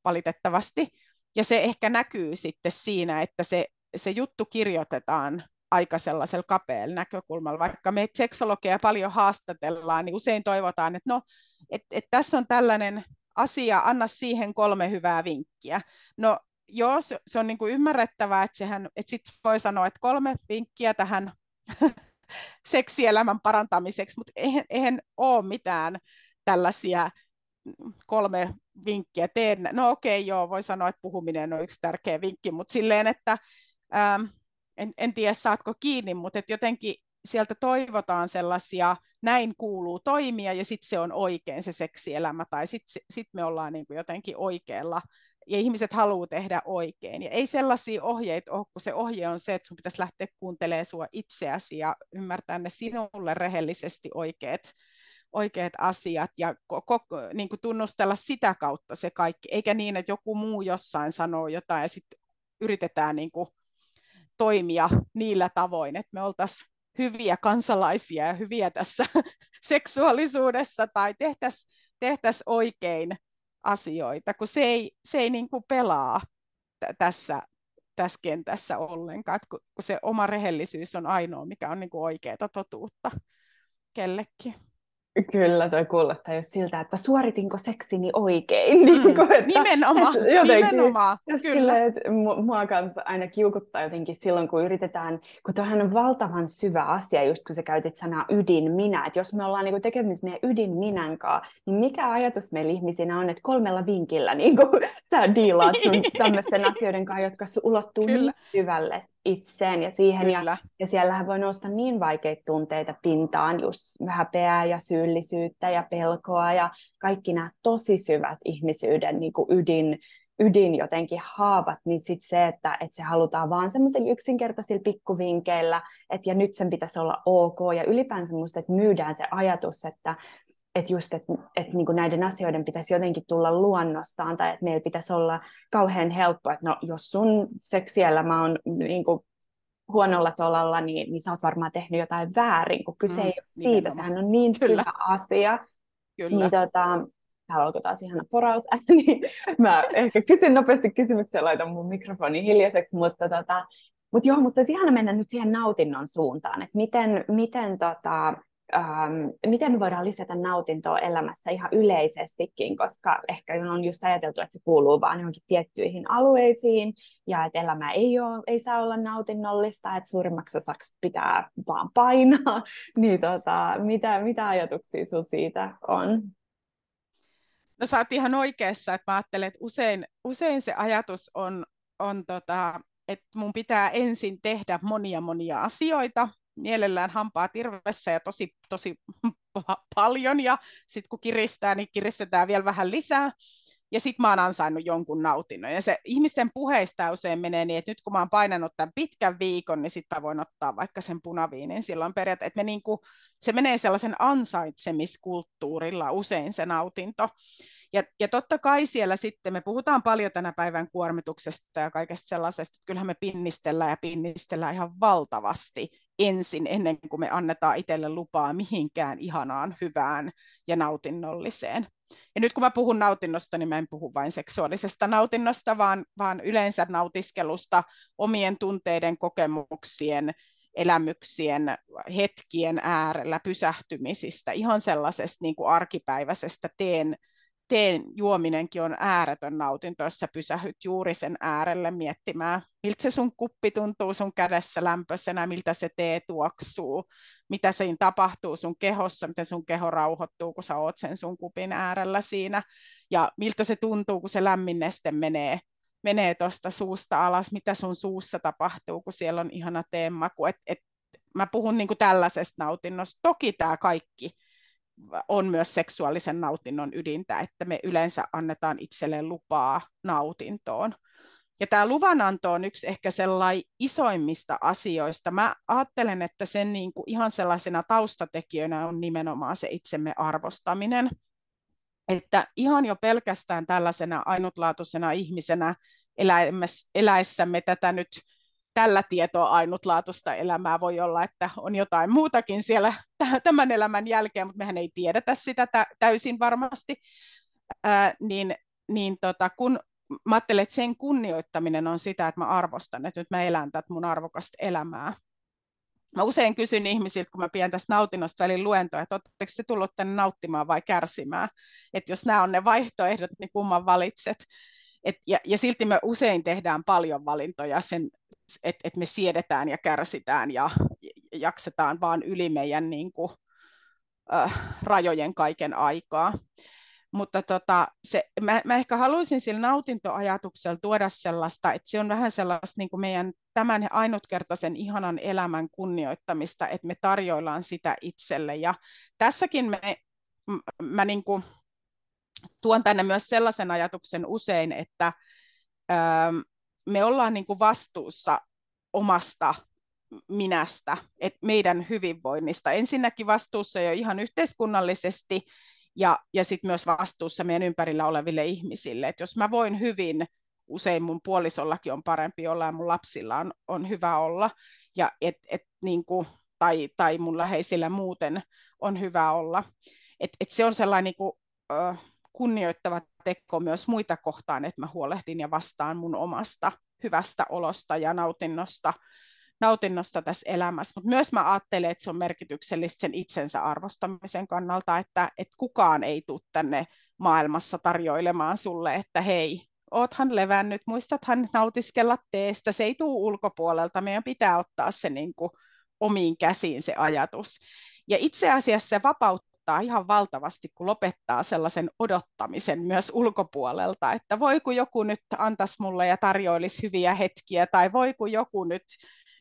valitettavasti. Ja se ehkä näkyy sitten siinä, että se, se juttu kirjoitetaan aika sellaisella kapealla näkökulmalla. Vaikka me seksologeja paljon haastatellaan, niin usein toivotaan, että no, että et tässä on tällainen asia, anna siihen kolme hyvää vinkkiä. No joo, se, se on niin kuin ymmärrettävää, että, sehän, että sit voi sanoa, että kolme vinkkiä tähän seksielämän parantamiseksi, mutta eihän, eihän ole mitään tällaisia kolme vinkkiä teen. No okei, okay, joo, voi sanoa, että puhuminen on yksi tärkeä vinkki, mutta silleen, että ähm, en, en tiedä saatko kiinni, mutta että jotenkin sieltä toivotaan sellaisia, näin kuuluu toimia ja sitten se on oikein se seksielämä tai sitten sit me ollaan niin kuin jotenkin oikealla ja ihmiset haluaa tehdä oikein. Ja ei sellaisia ohjeita ole, kun se ohje on se, että sun pitäisi lähteä kuuntelemaan sua itseäsi ja ymmärtää ne sinulle rehellisesti oikeat, oikeat asiat ja koko, niin kuin tunnustella sitä kautta se kaikki, eikä niin, että joku muu jossain sanoo jotain ja sitten yritetään niin kuin toimia niillä tavoin, että me oltaisiin hyviä kansalaisia ja hyviä tässä seksuaalisuudessa tai tehtäisiin tehtäisi oikein asioita, kun se ei, se ei niin kuin pelaa t- tässä, tässä kentässä ollenkaan, kun, kun se oma rehellisyys on ainoa, mikä on niin kuin oikeaa totuutta kellekin. Kyllä, toi kuulostaa just siltä, että suoritinko seksini oikein. Mm, niin kuin, että, nimenomaan, että jotenkin, nimenomaan, kyllä. Sille, että mua kanssa aina kiukuttaa jotenkin silloin, kun yritetään, kun toihan on valtavan syvä asia, just kun sä käytit sanaa ydin minä, että jos me ollaan niin tekemisissä meidän ydin minän kanssa, niin mikä ajatus meillä ihmisinä on, että kolmella vinkillä niin kuin, sä diilaat sun tämmöisten asioiden kanssa, jotka ulottuu kyllä. niin syvälle itseen ja siihen. Ja, ja siellähän voi nousta niin vaikeita tunteita pintaan, just häpeää ja syyllisyyttä ja pelkoa ja kaikki nämä tosi syvät ihmisyyden niin kuin ydin, ydin jotenkin haavat, niin sitten se, että, että se halutaan vaan semmoisilla yksinkertaisilla pikkuvinkeillä, että ja nyt sen pitäisi olla ok, ja ylipäänsä semmoista, että myydään se ajatus, että että just, että, että niin kuin näiden asioiden pitäisi jotenkin tulla luonnostaan, tai että meillä pitäisi olla kauhean helppo, että no, jos sun seksielämä on niin kuin huonolla tolalla, niin, niin sä oot varmaan tehnyt jotain väärin, kun kyse mm, ei ole siitä, nimenomaan. sehän on niin Kyllä. syvä asia. Kyllä. Niin tota, täällä alkoi taas ihana poraus, niin mä ehkä kysyn nopeasti kysymyksen, laitan mun mikrofoni hiljaiseksi, mutta tota, mut joo, musta olisi ihana mennä nyt siihen nautinnon suuntaan, että miten, miten tota, ähm, miten me voidaan lisätä nautintoa elämässä ihan yleisestikin, koska ehkä on just ajateltu, että se kuuluu vain johonkin tiettyihin alueisiin ja että elämä ei, ole, ei saa olla nautinnollista, että suurimmaksi osaksi pitää vaan painaa. niin tota, mitä, mitä ajatuksia sinulla siitä on? No sä oot ihan oikeassa, että mä ajattelen, että usein, usein se ajatus on, on tota, että mun pitää ensin tehdä monia monia asioita, mielellään hampaa tirvessä ja tosi, tosi paljon, ja sitten kun kiristää, niin kiristetään vielä vähän lisää, ja sitten mä oon ansainnut jonkun nautinnon. Ja se ihmisten puheista usein menee niin, että nyt kun mä oon painanut tämän pitkän viikon, niin sitten voin ottaa vaikka sen punaviinin silloin periaatteessa, että me niinku, se menee sellaisen ansaitsemiskulttuurilla usein se nautinto. Ja, ja totta kai siellä sitten, me puhutaan paljon tänä päivän kuormituksesta ja kaikesta sellaisesta, että kyllähän me pinnistellään ja pinnistellään ihan valtavasti ensin, ennen kuin me annetaan itselle lupaa mihinkään ihanaan, hyvään ja nautinnolliseen. Ja nyt kun mä puhun nautinnosta, niin mä en puhu vain seksuaalisesta nautinnosta, vaan, vaan yleensä nautiskelusta omien tunteiden, kokemuksien, elämyksien, hetkien äärellä, pysähtymisistä, ihan sellaisesta niin kuin arkipäiväisestä teen teen juominenkin on ääretön nautinto, jos sä pysähyt juuri sen äärelle miettimään, miltä se sun kuppi tuntuu sun kädessä lämpöisenä, miltä se tee tuoksuu, mitä siinä tapahtuu sun kehossa, miten sun keho rauhoittuu, kun sä oot sen sun kupin äärellä siinä, ja miltä se tuntuu, kun se lämmin neste menee menee tuosta suusta alas, mitä sun suussa tapahtuu, kun siellä on ihana teemaku. Et, et, mä puhun niinku tällaisesta nautinnosta. Toki tämä kaikki on myös seksuaalisen nautinnon ydintä, että me yleensä annetaan itselle lupaa nautintoon. Ja tämä luvananto on yksi ehkä sellainen isoimmista asioista. Mä ajattelen, että sen niin kuin ihan sellaisena taustatekijänä on nimenomaan se itsemme arvostaminen. Että ihan jo pelkästään tällaisena ainutlaatuisena ihmisenä eläessämme tätä nyt tällä tietoa ainutlaatuista elämää. Voi olla, että on jotain muutakin siellä tämän elämän jälkeen, mutta mehän ei tiedetä sitä täysin varmasti. Ää, niin niin tota, kun mä ajattelen, että sen kunnioittaminen on sitä, että mä arvostan, että nyt mä elän tätä mun arvokasta elämää. Mä usein kysyn ihmisiltä, kun mä pidän tästä nautinnosta välin luentoa, että oletteko te tullut tänne nauttimaan vai kärsimään? Että jos nämä on ne vaihtoehdot, niin kumman valitset? Et, ja, ja silti me usein tehdään paljon valintoja sen, että et me siedetään ja kärsitään ja, ja jaksetaan vaan yli meidän niin kuin, äh, rajojen kaiken aikaa. mutta tota, se, mä, mä ehkä haluaisin sillä nautintoajatuksella tuoda sellaista, että se on vähän sellaista niin kuin meidän tämän ainutkertaisen ihanan elämän kunnioittamista, että me tarjoillaan sitä itselle. Ja tässäkin me, mä niin kuin tuon tänne myös sellaisen ajatuksen usein, että ähm, me ollaan niin kuin vastuussa omasta minästä, että meidän hyvinvoinnista. Ensinnäkin vastuussa jo ihan yhteiskunnallisesti ja, ja sitten myös vastuussa meidän ympärillä oleville ihmisille. Et jos mä voin hyvin, usein mun puolisollakin on parempi olla ja mun lapsilla on, on hyvä olla, ja et, et, niin kuin, tai, tai mun läheisillä muuten on hyvä olla. Et, et se on sellainen niin kuin, ö, kunnioittava teko myös muita kohtaan, että mä huolehdin ja vastaan mun omasta hyvästä olosta ja nautinnosta, nautinnosta tässä elämässä. Mutta myös mä ajattelen, että se on merkityksellistä sen itsensä arvostamisen kannalta, että, että kukaan ei tule tänne maailmassa tarjoilemaan sulle, että hei, oothan levännyt, muistathan nautiskella teestä, se ei tule ulkopuolelta, meidän pitää ottaa se niin kuin omiin käsiin se ajatus. Ja itse asiassa se vapauttaa helpottaa ihan valtavasti, kun lopettaa sellaisen odottamisen myös ulkopuolelta, että voi kun joku nyt antaisi mulle ja tarjoilisi hyviä hetkiä, tai voi kun joku nyt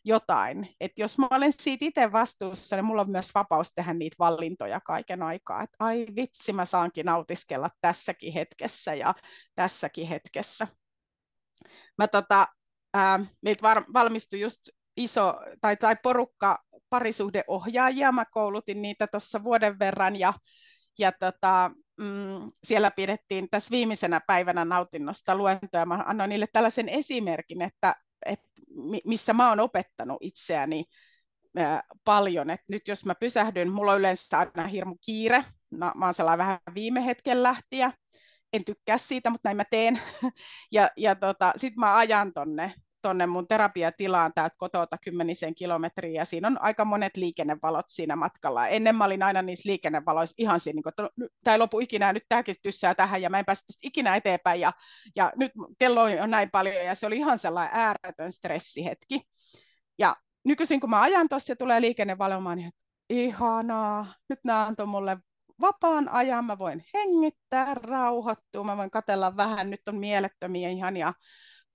jotain. että jos mä olen siitä itse vastuussa, niin mulla on myös vapaus tehdä niitä valintoja kaiken aikaa. Että ai vitsi, mä saankin nautiskella tässäkin hetkessä ja tässäkin hetkessä. Mä tota, ää, meiltä var, valmistui just iso tai, tai porukka parisuhdeohjaajia. Mä koulutin niitä tuossa vuoden verran ja, ja tota, mm, siellä pidettiin tässä viimeisenä päivänä nautinnosta luentoja. Mä annoin niille tällaisen esimerkin, että, että missä mä oon opettanut itseäni paljon. Et nyt jos mä pysähdyn, mulla on yleensä aina hirmu kiire. Mä, mä oon sellainen vähän viime hetken lähtiä. En tykkää siitä, mutta näin mä teen. ja ja tota, sitten mä ajan tonne tuonne mun terapiatilaan täältä kotota kymmenisen kilometriä, ja siinä on aika monet liikennevalot siinä matkalla. Ennen mä olin aina niissä liikennevaloissa ihan siinä, niin että no, tämä ei lopu ikinä, nyt tämäkin tyssää tähän, ja mä en päästä ikinä eteenpäin, ja, ja nyt kello on näin paljon, ja se oli ihan sellainen ääretön stressihetki. Ja nykyisin, kun mä ajan tuossa ja tulee liikennevalo, mä niin, ihanaa, nyt nämä antoi mulle vapaan ajan, mä voin hengittää, rauhoittua, mä voin katella vähän, nyt on mielettömiä ihania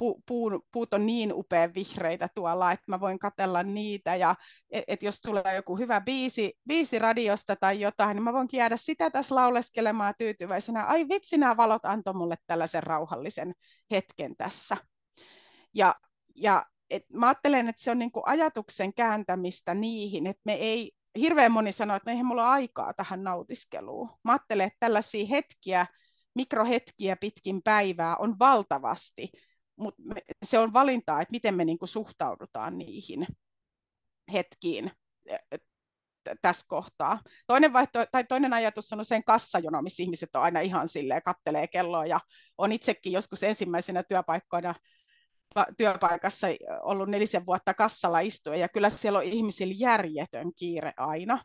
pu, puu, puut on niin upean vihreitä tuolla, että mä voin katella niitä ja et, et jos tulee joku hyvä biisi, biisi radiosta tai jotain, niin mä voin jäädä sitä tässä lauleskelemaan tyytyväisenä. Ai vitsi, nämä valot antoi mulle tällaisen rauhallisen hetken tässä. Ja, ja et mä ajattelen, että se on niin kuin ajatuksen kääntämistä niihin, että me ei, hirveän moni sanoo, että no eihän mulla ole aikaa tähän nautiskeluun. Mä ajattelen, että tällaisia hetkiä, mikrohetkiä pitkin päivää on valtavasti mutta se on valintaa, että miten me niinku suhtaudutaan niihin hetkiin e, e, tässä kohtaa. Toinen, vaihto, tai toinen ajatus on usein kassajono, missä ihmiset on aina ihan silleen, kattelee kelloa, ja on itsekin joskus ensimmäisenä työpaikkoina työpaikassa ollut nelisen vuotta kassalla istua, ja kyllä siellä on ihmisillä järjetön kiire aina.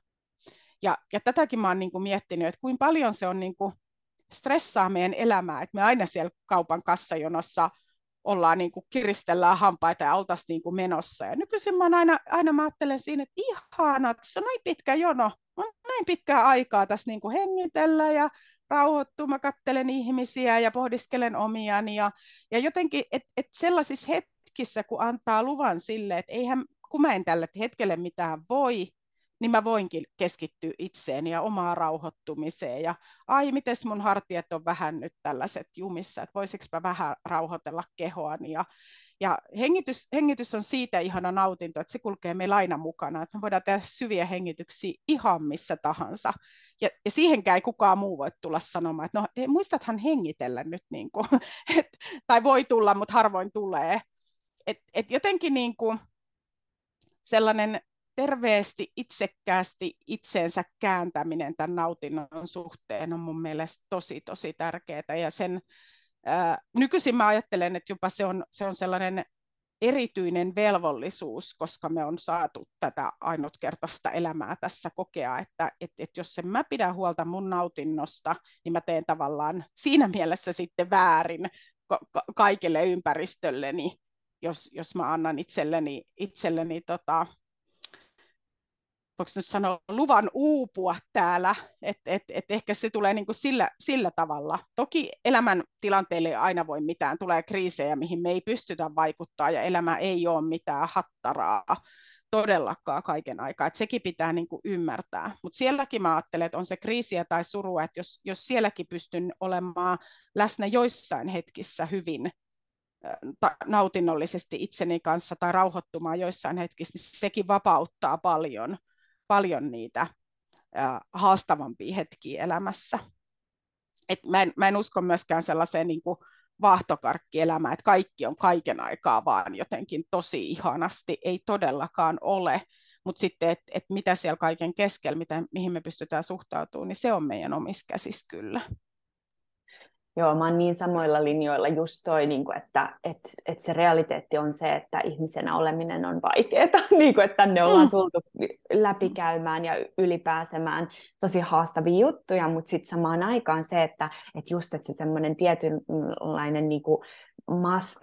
Ja, ja tätäkin mä oon niin kuin miettinyt, että kuinka paljon se on niin kuin stressaa meidän elämää, että me aina siellä kaupan kassajonossa ollaan niin kuin kiristellään hampaita ja oltaisiin niin kuin menossa. Ja nykyisin mä aina, aina mä ajattelen siinä, että ihanaa, se on näin pitkä jono, on näin pitkää aikaa tässä niin kuin hengitellä ja rauhoittua, mä kattelen ihmisiä ja pohdiskelen omiani. Ja, ja jotenkin, että et sellaisissa hetkissä, kun antaa luvan sille, että eihän, kun mä en tälle hetkelle mitään voi, niin mä voinkin keskittyä itseeni ja omaan rauhoittumiseen. Ja ai, miten mun hartiat on vähän nyt tällaiset jumissa, että voisiko mä vähän rauhoitella kehoani. Ja, ja hengitys, hengitys on siitä ihana nautinto, että se kulkee meillä aina mukana, että me voidaan tehdä syviä hengityksiä ihan missä tahansa. Ja, ja siihenkään ei kukaan muu voi tulla sanomaan, että no muistathan hengitellä nyt, niin kuin, et, tai voi tulla, mutta harvoin tulee. Et, et jotenkin niin kuin sellainen terveesti, itsekkäästi itseensä kääntäminen tämän nautinnon suhteen on mun mielestä tosi, tosi tärkeää. Ja sen, ää, nykyisin mä ajattelen, että jopa se on, se on sellainen erityinen velvollisuus, koska me on saatu tätä ainutkertaista elämää tässä kokea, että et, et jos en mä pidä huolta mun nautinnosta, niin mä teen tavallaan siinä mielessä sitten väärin ka- kaikille ympäristölleni, jos, jos mä annan itselleni, itselleni tota, voiko nyt sanoa, luvan uupua täällä, että et, et ehkä se tulee niin kuin sillä, sillä tavalla. Toki elämän tilanteelle ei aina voi mitään, tulee kriisejä, mihin me ei pystytä vaikuttaa, ja elämä ei ole mitään hattaraa todellakaan kaiken aikaa, että sekin pitää niin kuin ymmärtää. Mutta sielläkin mä ajattelen, että on se kriisiä tai surua, että jos, jos sielläkin pystyn olemaan läsnä joissain hetkissä hyvin nautinnollisesti itseni kanssa tai rauhoittumaan joissain hetkissä, niin sekin vapauttaa paljon paljon niitä haastavampia hetkiä elämässä. Et mä, en, mä en usko myöskään sellaiseen niin kuin että kaikki on kaiken aikaa vaan jotenkin tosi ihanasti. Ei todellakaan ole. Mutta sitten, että et mitä siellä kaiken keskellä, mitä, mihin me pystytään suhtautumaan, niin se on meidän omissa käsissä kyllä. Joo, mä oon niin samoilla linjoilla just toi, niin kuin, että et, et se realiteetti on se, että ihmisenä oleminen on vaikeaa, niin kuin, että tänne ollaan mm. tultu läpikäymään ja ylipääsemään tosi haastavia juttuja, mutta sitten samaan aikaan se, että et just että se semmoinen tietynlainen niin kuin,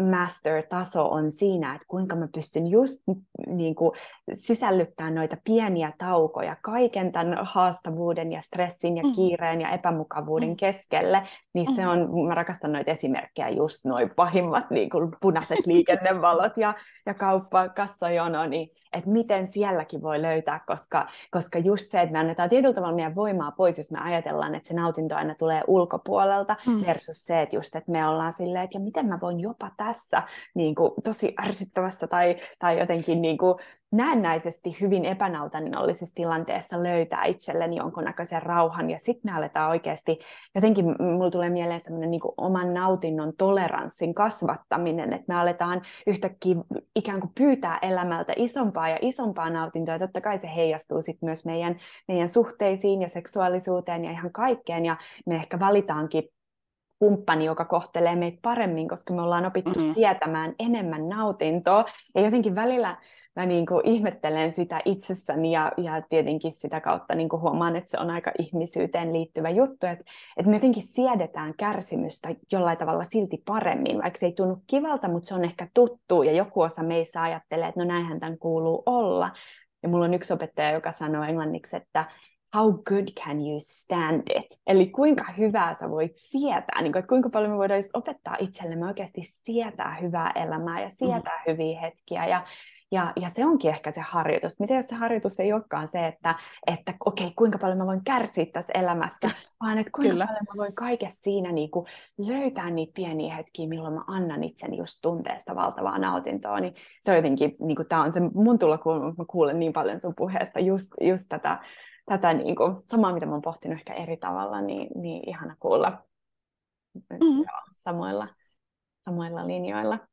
master-taso on siinä, että kuinka mä pystyn just niin kuin, sisällyttämään noita pieniä taukoja kaiken tämän haastavuuden ja stressin ja mm. kiireen ja epämukavuuden mm. keskelle, niin mm. se on, mä rakastan noita esimerkkejä, just noin pahimmat niin kuin punaiset liikennevalot ja, ja kauppa, kassajono, niin että miten sielläkin voi löytää, koska, koska just se, että me annetaan tietyllä tavalla meidän voimaa pois, jos me ajatellaan, että se nautinto aina tulee ulkopuolelta, mm. versus se, että just, että me ollaan silleen, että ja miten mä voin jopa tässä niin kuin, tosi ärsyttävässä tai, tai jotenkin niin kuin, näennäisesti hyvin epänautannollisessa tilanteessa löytää itselleni jonkunnäköisen rauhan, ja sitten me aletaan oikeasti, jotenkin mulla tulee mieleen semmoinen niin oman nautinnon toleranssin kasvattaminen, että me aletaan yhtäkkiä ikään kuin pyytää elämältä isompaa ja isompaa nautintoa, ja totta kai se heijastuu sitten myös meidän, meidän suhteisiin ja seksuaalisuuteen ja ihan kaikkeen, ja me ehkä valitaankin kumppani, joka kohtelee meitä paremmin, koska me ollaan opittu mm-hmm. sietämään enemmän nautintoa. Ja jotenkin välillä mä niin kuin ihmettelen sitä itsessäni ja, ja tietenkin sitä kautta niin kuin huomaan, että se on aika ihmisyyteen liittyvä juttu, että, että me jotenkin siedetään kärsimystä jollain tavalla silti paremmin, vaikka se ei tunnu kivalta, mutta se on ehkä tuttu ja joku osa meissä ajattelee, että no näinhän tämän kuuluu olla. Ja mulla on yksi opettaja, joka sanoo englanniksi, että how good can you stand it? Eli kuinka hyvää sä voit sietää, niin kuin, että kuinka paljon me voidaan opettaa itsellemme oikeasti sietää hyvää elämää ja sietää mm. hyviä hetkiä. Ja, ja, ja se onkin ehkä se harjoitus. Miten jos se harjoitus ei olekaan se, että, että okei, okay, kuinka paljon mä voin kärsiä tässä elämässä, vaan että kuinka Kyllä. paljon mä voin kaikessa siinä niin kuin löytää niitä pieniä hetkiä, milloin mä annan itseni just tunteesta valtavaa nautintoa. Niin se on jotenkin, niin kuin, tämä on se mun tulla, kun mä kuulen niin paljon sun puheesta just, just tätä, tätä niin kuin, samaa, mitä mä oon pohtinut ehkä eri tavalla, niin, niin ihana kuulla mm-hmm. Joo, samoilla, samoilla linjoilla.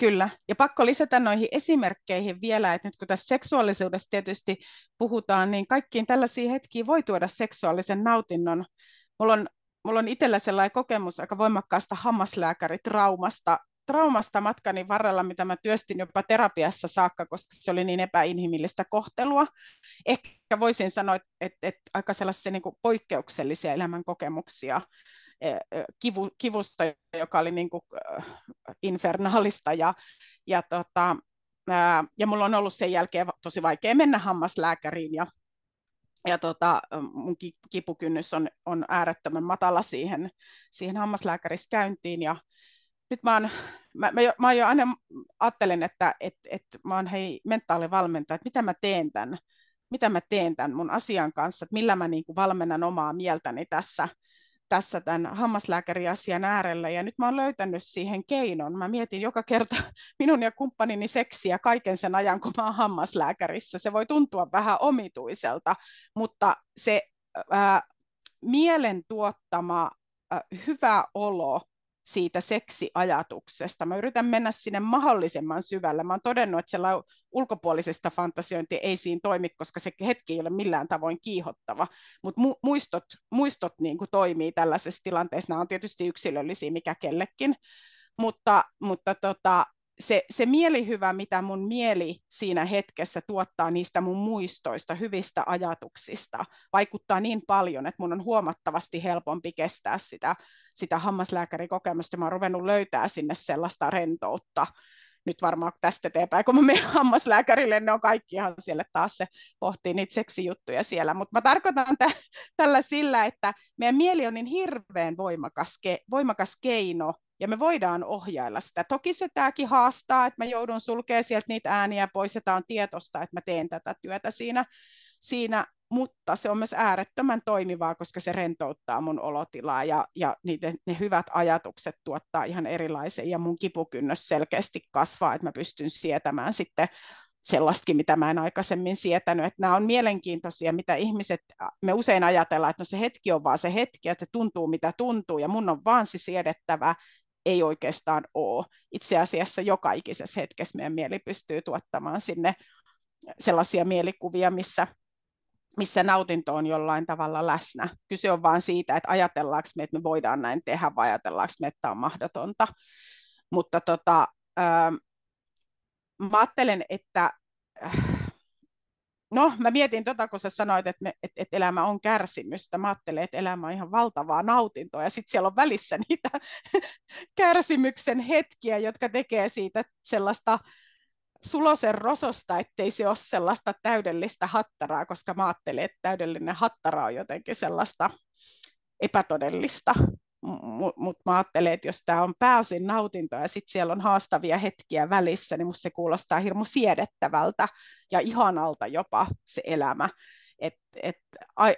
Kyllä, ja pakko lisätä noihin esimerkkeihin vielä, että nyt kun tässä seksuaalisuudesta tietysti puhutaan, niin kaikkiin tällaisiin hetkiin voi tuoda seksuaalisen nautinnon. Mulla on, mulla on itsellä sellainen kokemus aika voimakkaasta hammaslääkäritraumasta traumasta matkani varrella, mitä mä työstin jopa terapiassa saakka, koska se oli niin epäinhimillistä kohtelua. Ehkä voisin sanoa, että, että, aika sellaisia niin poikkeuksellisia elämänkokemuksia E, e, kivu, kivusta, joka oli niin kuin infernaalista. Ja, ja, tota, ja mulla on ollut sen jälkeen tosi vaikea mennä hammaslääkäriin ja ja tota, mun kipukynnys on, on äärettömän matala siihen, siihen hammaslääkäristä käyntiin. Ja nyt mä, oon, mä, mä, jo, mä jo aina ajattelen, että et, et mä oon hei mentaalivalmentaja, että mitä mä teen tämän, mitä mä teen tämän mun asian kanssa, että millä mä niin kuin valmennan omaa mieltäni tässä, tässä tämän hammaslääkäriasian äärellä ja nyt mä oon löytänyt siihen keinon. Mä mietin joka kerta minun ja kumppanini seksiä kaiken sen ajan, kun mä oon hammaslääkärissä. Se voi tuntua vähän omituiselta, mutta se ää, mielen tuottama ää, hyvä olo siitä seksiajatuksesta. Mä yritän mennä sinne mahdollisimman syvälle. Mä oon todennut, että sellainen ulkopuolisesta fantasiointi ei siinä toimi, koska se hetki ei ole millään tavoin kiihottava. Mutta mu- muistot, muistot niin kuin toimii tällaisessa tilanteessa. Nämä on tietysti yksilöllisiä mikä kellekin. Mutta, mutta tota, se, se mielihyvä, mitä mun mieli siinä hetkessä tuottaa niistä mun muistoista, hyvistä ajatuksista, vaikuttaa niin paljon, että mun on huomattavasti helpompi kestää sitä, sitä hammaslääkärikokemusta. Mä oon ruvennut löytää sinne sellaista rentoutta, nyt varmaan tästä eteenpäin, kun mä menen hammaslääkärille, ne on kaikki ihan siellä taas se pohtii niitä seksijuttuja siellä. Mutta mä tarkoitan t- tällä sillä, että meidän mieli on niin hirveän voimakas, ke- voimakas keino, ja me voidaan ohjailla sitä. Toki se tämäkin haastaa, että mä joudun sulkemaan sieltä niitä ääniä pois, ja tämä on tietosta, että mä teen tätä työtä siinä, siinä mutta se on myös äärettömän toimivaa, koska se rentouttaa mun olotilaa ja, ja niiden, ne hyvät ajatukset tuottaa ihan erilaisen ja mun kipukynnös selkeästi kasvaa, että mä pystyn sietämään sitten sellaistakin, mitä mä en aikaisemmin sietänyt. Että nämä on mielenkiintoisia, mitä ihmiset, me usein ajatellaan, että no se hetki on vaan se hetki, ja se tuntuu mitä tuntuu, ja mun on vaan se siedettävä, ei oikeastaan ole. Itse asiassa joka ikisessä hetkessä meidän mieli pystyy tuottamaan sinne sellaisia mielikuvia, missä missä nautinto on jollain tavalla läsnä. Kyse on vain siitä, että ajatellaanko me, että me voidaan näin tehdä vai ajatellaanko me, että tämä on mahdotonta. Mutta tota, ähm, mä ajattelen, että äh, no mä mietin tota, kun sä sanoit, että, me, että, että elämä on kärsimystä. Mä ajattelen, että elämä on ihan valtavaa nautintoa ja sitten siellä on välissä niitä kärsimyksen hetkiä, jotka tekee siitä sellaista sulosen rososta, ettei se ole sellaista täydellistä hattaraa, koska mä ajattelen, että täydellinen hattara on jotenkin sellaista epätodellista. Mutta mut mä ajattelen, että jos tämä on pääosin nautinto ja sitten siellä on haastavia hetkiä välissä, niin musta se kuulostaa hirmu siedettävältä ja ihanalta jopa se elämä. Et, et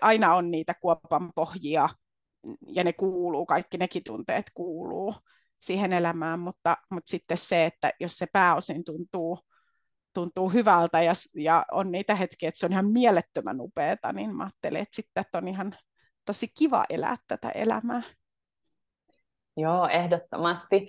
aina on niitä kuopan pohjia ja ne kuuluu, kaikki nekin tunteet kuuluu siihen elämään, mutta, mutta sitten se, että jos se pääosin tuntuu tuntuu hyvältä ja, ja on niitä hetkiä, että se on ihan mielettömän upeata, niin mä ajattelin, että sitten on ihan tosi kiva elää tätä elämää. Joo, ehdottomasti.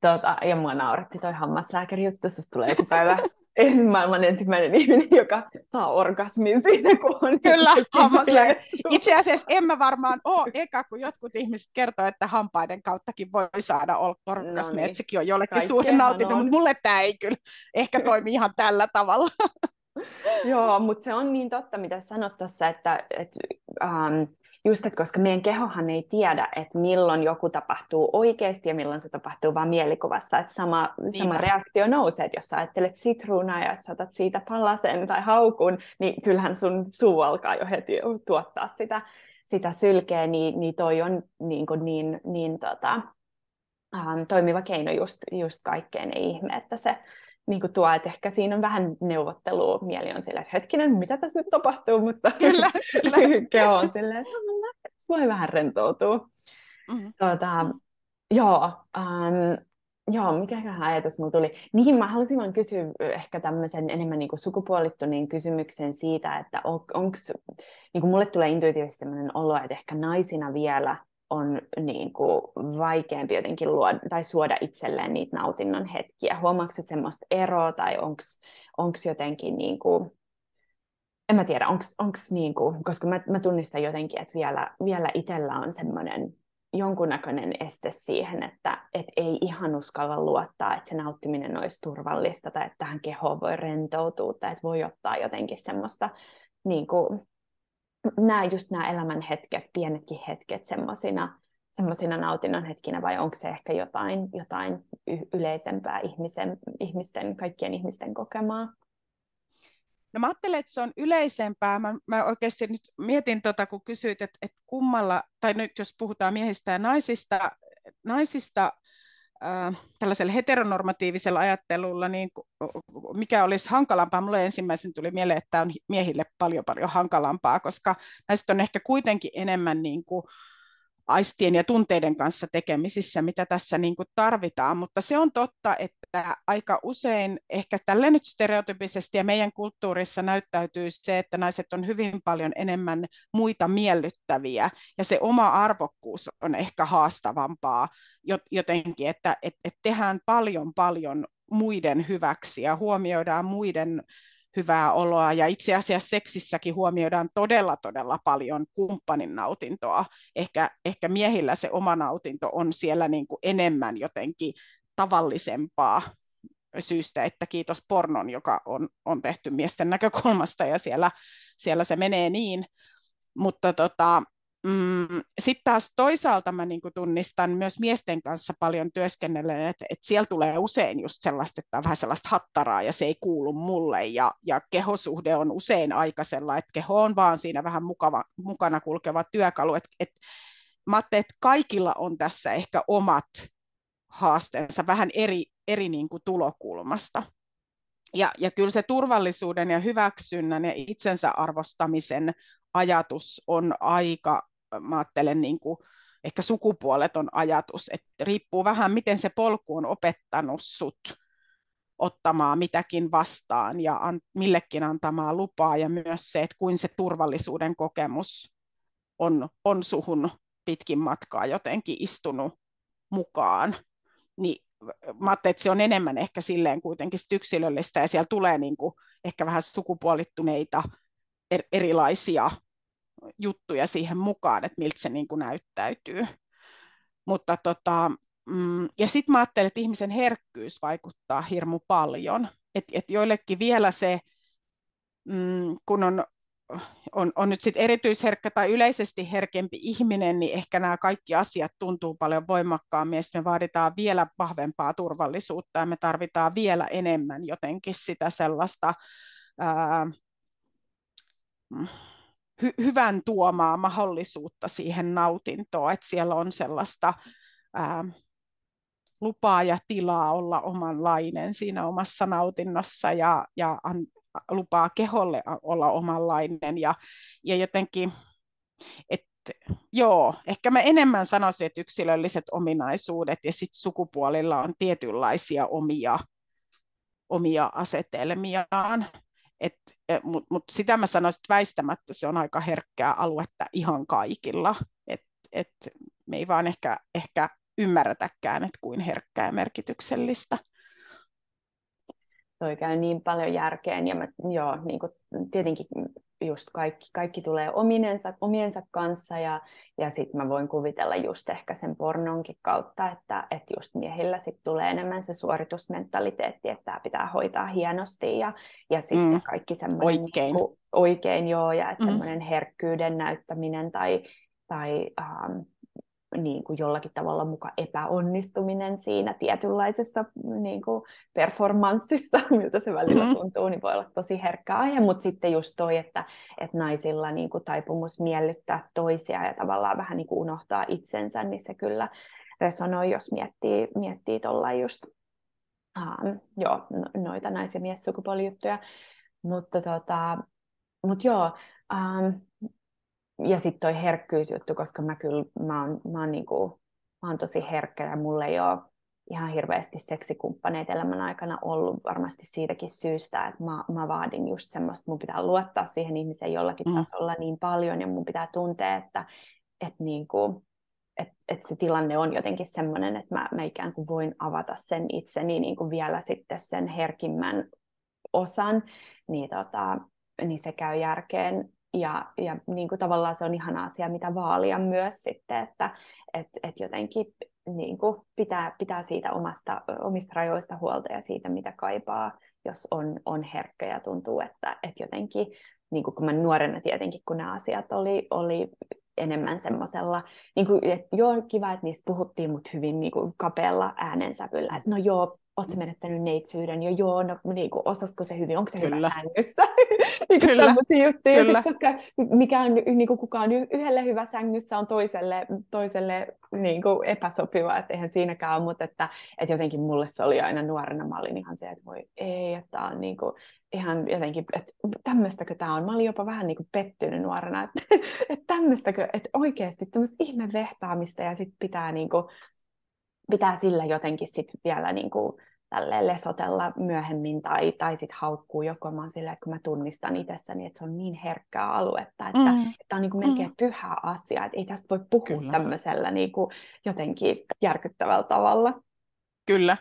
Tuota, ja mua nauratti toi hammaslääkärijuttu, jos tulee joku päivä maailman ensimmäinen ihminen, joka saa orgasmin siinä, kun on... Kyllä, hammaslääkäri. Itse asiassa en mä varmaan ole eka, kun jotkut ihmiset kertoo, että hampaiden kauttakin voi saada orgasmi, no niin. että sekin on jollekin suuri nautinto, mutta mulle tämä ei kyllä ehkä toimi ihan tällä tavalla. Joo, mutta se on niin totta, mitä sanot tuossa, että, että um, just, että koska meidän kehohan ei tiedä, että milloin joku tapahtuu oikeasti ja milloin se tapahtuu vain mielikuvassa. Että sama, sama reaktio nousee, että jos sä ajattelet sitruunaa ja saatat siitä palasen tai haukun, niin kyllähän sun suu alkaa jo heti tuottaa sitä, sitä sylkeä, niin, niin toi on niin, kuin niin, niin tota, ähm, toimiva keino just, just kaikkeen. Ei ihme, että se niin kuin tuo, että ehkä siinä on vähän neuvottelua. Mieli on silleen, että hetkinen, mitä tässä nyt tapahtuu, mutta kyllä, kyllä. keho on silleen, että no, voi vähän rentoutua. Mm-hmm. Tuota, joo, um, Joo, mikäköhän ajatus mulla tuli. Niin, mä halusin vaan kysyä ehkä tämmöisen enemmän niin kuin sukupuolittuneen kysymyksen siitä, että on, onko, niin kuin mulle tulee intuitiivisesti sellainen olo, että ehkä naisina vielä on niin kuin vaikeampi jotenkin luoda, tai suoda itselleen niitä nautinnon hetkiä. Huomaatko se semmoista eroa, tai onko jotenkin, niin kuin, en mä tiedä, onko niin kuin, koska mä, mä tunnistan jotenkin, että vielä, vielä itsellä on semmoinen jonkunnäköinen este siihen, että et ei ihan uskalla luottaa, että se nauttiminen olisi turvallista, tai että tähän kehoon voi rentoutua, tai että voi ottaa jotenkin semmoista niin kuin, nämä just nämä elämän hetket, pienetkin hetket semmoisina semmoisina nautinnon hetkinä vai onko se ehkä jotain, jotain yleisempää ihmisen, ihmisten, kaikkien ihmisten kokemaa? No mä ajattelen, että se on yleisempää. Mä, mä oikeasti nyt mietin, tota, kun kysyit, että, että kummalla, tai nyt jos puhutaan miehistä ja naisista, naisista äh, tällaisella heteronormatiivisella ajattelulla, niin mikä olisi hankalampaa, mulle ensimmäisen tuli mieleen, että tämä on miehille paljon paljon hankalampaa, koska naiset on ehkä kuitenkin enemmän niin kuin, aistien ja tunteiden kanssa tekemisissä, mitä tässä niin kuin tarvitaan, mutta se on totta, että aika usein ehkä tälle nyt stereotypisesti ja meidän kulttuurissa näyttäytyy se, että naiset on hyvin paljon enemmän muita miellyttäviä ja se oma arvokkuus on ehkä haastavampaa jotenkin, että et, et tehdään paljon paljon muiden hyväksi ja huomioidaan muiden hyvää oloa. Ja itse asiassa seksissäkin huomioidaan todella, todella paljon kumppanin nautintoa. Ehkä, ehkä miehillä se oma nautinto on siellä niin kuin enemmän jotenkin tavallisempaa syystä, että kiitos pornon, joka on, on tehty miesten näkökulmasta ja siellä, siellä se menee niin. Mutta tota, mm, sitten taas toisaalta mä niin tunnistan myös miesten kanssa paljon työskennellen, että, että siellä tulee usein just sellaista, että on vähän sellaista hattaraa ja se ei kuulu mulle ja, ja kehosuhde on usein aika sellainen, että keho on vaan siinä vähän mukava, mukana kulkeva työkalu, että, että mä että kaikilla on tässä ehkä omat haasteensa vähän eri, eri niin kuin tulokulmasta. Ja, ja kyllä se turvallisuuden ja hyväksynnän ja itsensä arvostamisen ajatus on aika, mä ajattelen niin kuin, ehkä sukupuoleton ajatus, että riippuu vähän miten se polku on opettanut sut ottamaan mitäkin vastaan ja an, millekin antamaan lupaa ja myös se, että kuin se turvallisuuden kokemus on, on suhun pitkin matkaa jotenkin istunut mukaan. Niin mä että se on enemmän ehkä silleen kuitenkin yksilöllistä ja siellä tulee niin kuin ehkä vähän sukupuolittuneita er, erilaisia juttuja siihen mukaan, että miltä se niin kuin näyttäytyy. Mutta tota, mm, ja sitten mä ajattelen, että ihmisen herkkyys vaikuttaa hirmu paljon. Että et joillekin vielä se, mm, kun on, on, on nyt sit erityisherkkä tai yleisesti herkempi ihminen, niin ehkä nämä kaikki asiat tuntuu paljon voimakkaammin ja me vaaditaan vielä vahvempaa turvallisuutta ja me tarvitaan vielä enemmän jotenkin sitä sellaista ää, hy- hyvän tuomaa mahdollisuutta siihen nautintoon, että siellä on sellaista ää, lupaa ja tilaa olla omanlainen siinä omassa nautinnossa ja, ja lupaa keholle olla omanlainen ja, ja jotenkin, että joo, ehkä mä enemmän sanoisin, että yksilölliset ominaisuudet ja sitten sukupuolilla on tietynlaisia omia, omia asetelmiaan. Mutta mut sitä mä sanoisin, että väistämättä se on aika herkkää aluetta ihan kaikilla. Et, et me ei vaan ehkä, ehkä ymmärretäkään, että kuin herkkää ja merkityksellistä. Toi käy niin paljon järkeen ja mä, joo, niin kuin, tietenkin just kaikki, kaikki tulee ominensa, omiensa kanssa ja, ja sitten mä voin kuvitella just ehkä sen pornonkin kautta, että, että just miehillä sitten tulee enemmän se suoritusmentaliteetti, että tämä pitää hoitaa hienosti ja, ja sitten mm. kaikki semmoinen oikein. Niin kuin, oikein joo ja että mm. semmoinen herkkyyden näyttäminen tai, tai um, niin kuin jollakin tavalla muka epäonnistuminen siinä tietynlaisessa niin kuin performanssissa, miltä se välillä mm-hmm. tuntuu, niin voi olla tosi herkkä aihe, mutta sitten just toi, että, että naisilla niin kuin taipumus miellyttää toisia ja tavallaan vähän niin kuin unohtaa itsensä, niin se kyllä resonoi, jos miettii, miettii tuolla just um, joo, no, noita nais- ja miessukupuolijuttuja. Mutta tota, mut joo, um, ja sitten toi herkkyysjuttu, koska mä kyllä, mä oon, mä oon, niinku, mä oon tosi herkkä ja mulle ei ole ihan hirveästi seksikumppaneita elämän aikana ollut varmasti siitäkin syystä, että mä, mä vaadin just semmoista, mun pitää luottaa siihen ihmiseen jollakin mm. tasolla niin paljon ja mun pitää tuntea, että, että niinku, että et se tilanne on jotenkin semmoinen, että mä, mä ikään kuin voin avata sen itseni niin kuin vielä sitten sen herkimmän osan, niin, tota, niin se käy järkeen ja, ja niin kuin tavallaan se on ihan asia, mitä vaalia myös sitten, että et, et jotenkin niin kuin pitää, pitää siitä omasta, omista rajoista huolta ja siitä, mitä kaipaa, jos on, on herkkä ja tuntuu, että, että jotenkin, niin kuin kun mä nuorena tietenkin, kun nämä asiat oli, oli enemmän semmoisella, niin kuin, että joo, kiva, että niistä puhuttiin, mutta hyvin niin kuin kapealla äänensävyllä, että no joo, ootko menettänyt neitsyyden jo, joo, no niin kuin, osasko se hyvin, onko se Kyllä. hyvä sängyssä? niin Kyllä. Tämmöisiä juttuja, Kyllä. Sit, koska mikä on, niin kuin kukaan yhdelle hyvä sängyssä on toiselle, toiselle niin kuin epäsopiva, että eihän siinäkään ole, mutta että, että jotenkin mulle se oli aina nuorena, mä olin ihan se, että voi ei, että on niin kuin, ihan jotenkin, että tämmöistäkö tämä on. Mä olin jopa vähän niin kuin pettynyt nuorena, että, että tämmöistäkö, että oikeasti tämmöistä ihme vehtaamista ja sitten pitää niin kuin, pitää sillä jotenkin sit vielä niin kuin tälleen lesotella myöhemmin tai, tai sitten haukkuu joko mä silleen, kun mä tunnistan itsessäni, että se on niin herkkää aluetta, että, mm. että on niin kuin melkein mm. pyhä asia, että ei tästä voi puhua Kyllä. tämmöisellä niin kuin jotenkin järkyttävällä tavalla. Kyllä.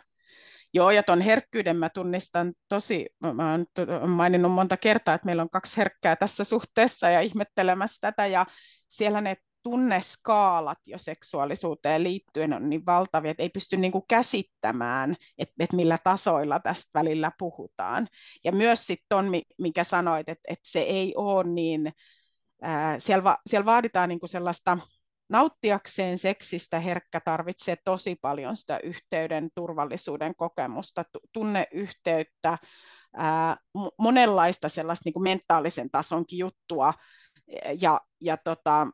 Joo, ja tuon herkkyyden mä tunnistan tosi, mä oon maininnut monta kertaa, että meillä on kaksi herkkää tässä suhteessa ja ihmettelemässä tätä, ja siellä ne tunneskaalat jo seksuaalisuuteen liittyen on niin valtavia, että ei pysty niin kuin käsittämään, että, että millä tasoilla tästä välillä puhutaan. Ja myös sitten on, mikä sanoit, että, että se ei ole niin ää, siellä, va, siellä vaaditaan niin kuin sellaista nauttiakseen seksistä herkkä tarvitsee tosi paljon sitä yhteyden turvallisuuden kokemusta, tunneyhteyttä, ää, monenlaista sellaista niin kuin mentaalisen tasonkin juttua. Ja, ja tota,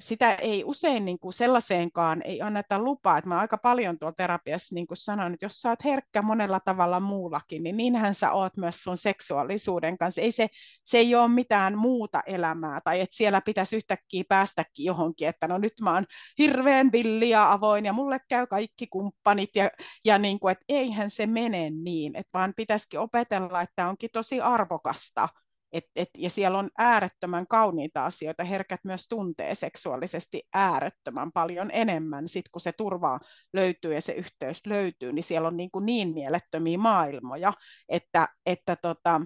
sitä ei usein niin kuin sellaiseenkaan ei anneta lupaa, että mä aika paljon tuolla terapiassa niin kuin sanon, että jos sä oot herkkä monella tavalla muullakin, niin niinhän sä oot myös sun seksuaalisuuden kanssa. Ei se, se ei ole mitään muuta elämää, tai että siellä pitäisi yhtäkkiä päästäkin johonkin, että no nyt mä oon hirveän villi ja avoin, ja mulle käy kaikki kumppanit, ja, ja niin kuin, että eihän se mene niin, että vaan pitäisikin opetella, että onkin tosi arvokasta et, et, ja siellä on äärettömän kauniita asioita. Herkät myös tuntee seksuaalisesti äärettömän paljon enemmän, sit kun se turva löytyy ja se yhteys löytyy, niin siellä on niin, kuin niin mielettömiä maailmoja, että, että tota,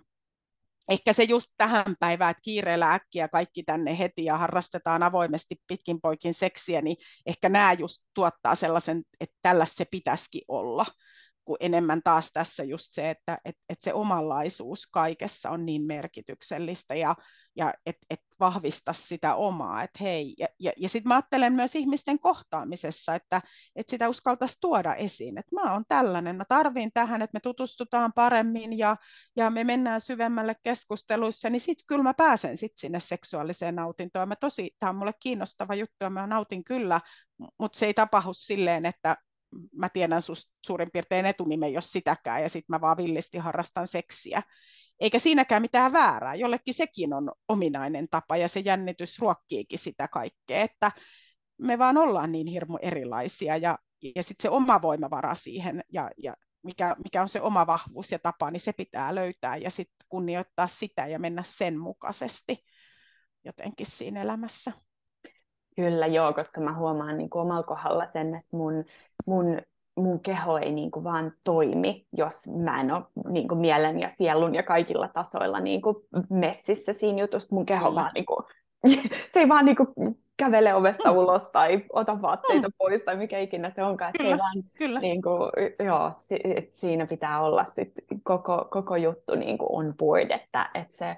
ehkä se just tähän päivään, että kiireellä äkkiä kaikki tänne heti ja harrastetaan avoimesti pitkin poikin seksiä, niin ehkä nämä just tuottaa sellaisen, että tällaista se pitäisikin olla kuin enemmän taas tässä just se, että et, et se omanlaisuus kaikessa on niin merkityksellistä ja, ja että et vahvista sitä omaa, että hei, ja, ja, ja sitten mä ajattelen myös ihmisten kohtaamisessa, että et sitä uskaltaisi tuoda esiin, että mä oon tällainen, mä tarvin tähän, että me tutustutaan paremmin ja, ja me mennään syvemmälle keskusteluissa, niin sitten kyllä mä pääsen sit sinne seksuaaliseen nautintoon. Mä tosi, tämä on mulle kiinnostava juttu ja mä nautin kyllä, mutta se ei tapahdu silleen, että mä tiedän susta suurin piirtein etunimen, jos sitäkään, ja sitten mä vaan villisti harrastan seksiä. Eikä siinäkään mitään väärää, jollekin sekin on ominainen tapa, ja se jännitys ruokkiikin sitä kaikkea, että me vaan ollaan niin hirmu erilaisia, ja, ja sitten se oma voimavara siihen, ja, ja mikä, mikä on se oma vahvuus ja tapa, niin se pitää löytää, ja sitten kunnioittaa sitä ja mennä sen mukaisesti jotenkin siinä elämässä. Kyllä joo, koska mä huomaan niin kuin omalla kohdalla sen, että mun, mun, mun keho ei niin kuin vaan toimi, jos mä en ole niin kuin mielen ja sielun ja kaikilla tasoilla niin kuin messissä siinä jutusta. Mun keho Kyllä. vaan niin kuin, se ei vaan niin kuin kävele ovesta mm. ulos tai ota vaatteita mm. pois tai mikä ikinä se onkaan. Kyllä, se ei vaan, kyllä. Niin kuin, joo, si, siinä pitää olla sit koko, koko juttu niin kuin on board, että, että se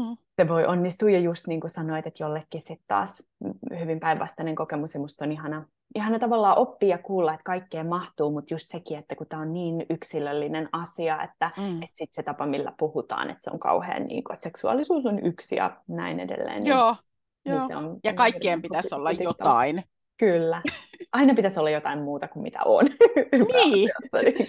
mm. se voi onnistua. Ja just niin kuin sanoit, että jollekin sitten taas hyvin päinvastainen kokemus, ja musta on ihana, ihana tavallaan oppia kuulla, että kaikkeen mahtuu, mutta just sekin, että kun tämä on niin yksilöllinen asia, että mm. et sitten se tapa, millä puhutaan, että se on kauhean, niin kuin, että seksuaalisuus on yksi ja näin edelleen. Niin, Joo, niin Joo. Se on, ja kaikkien pitäisi olla jotain. Kyllä. Aina pitäisi olla jotain muuta kuin mitä on. niin. niin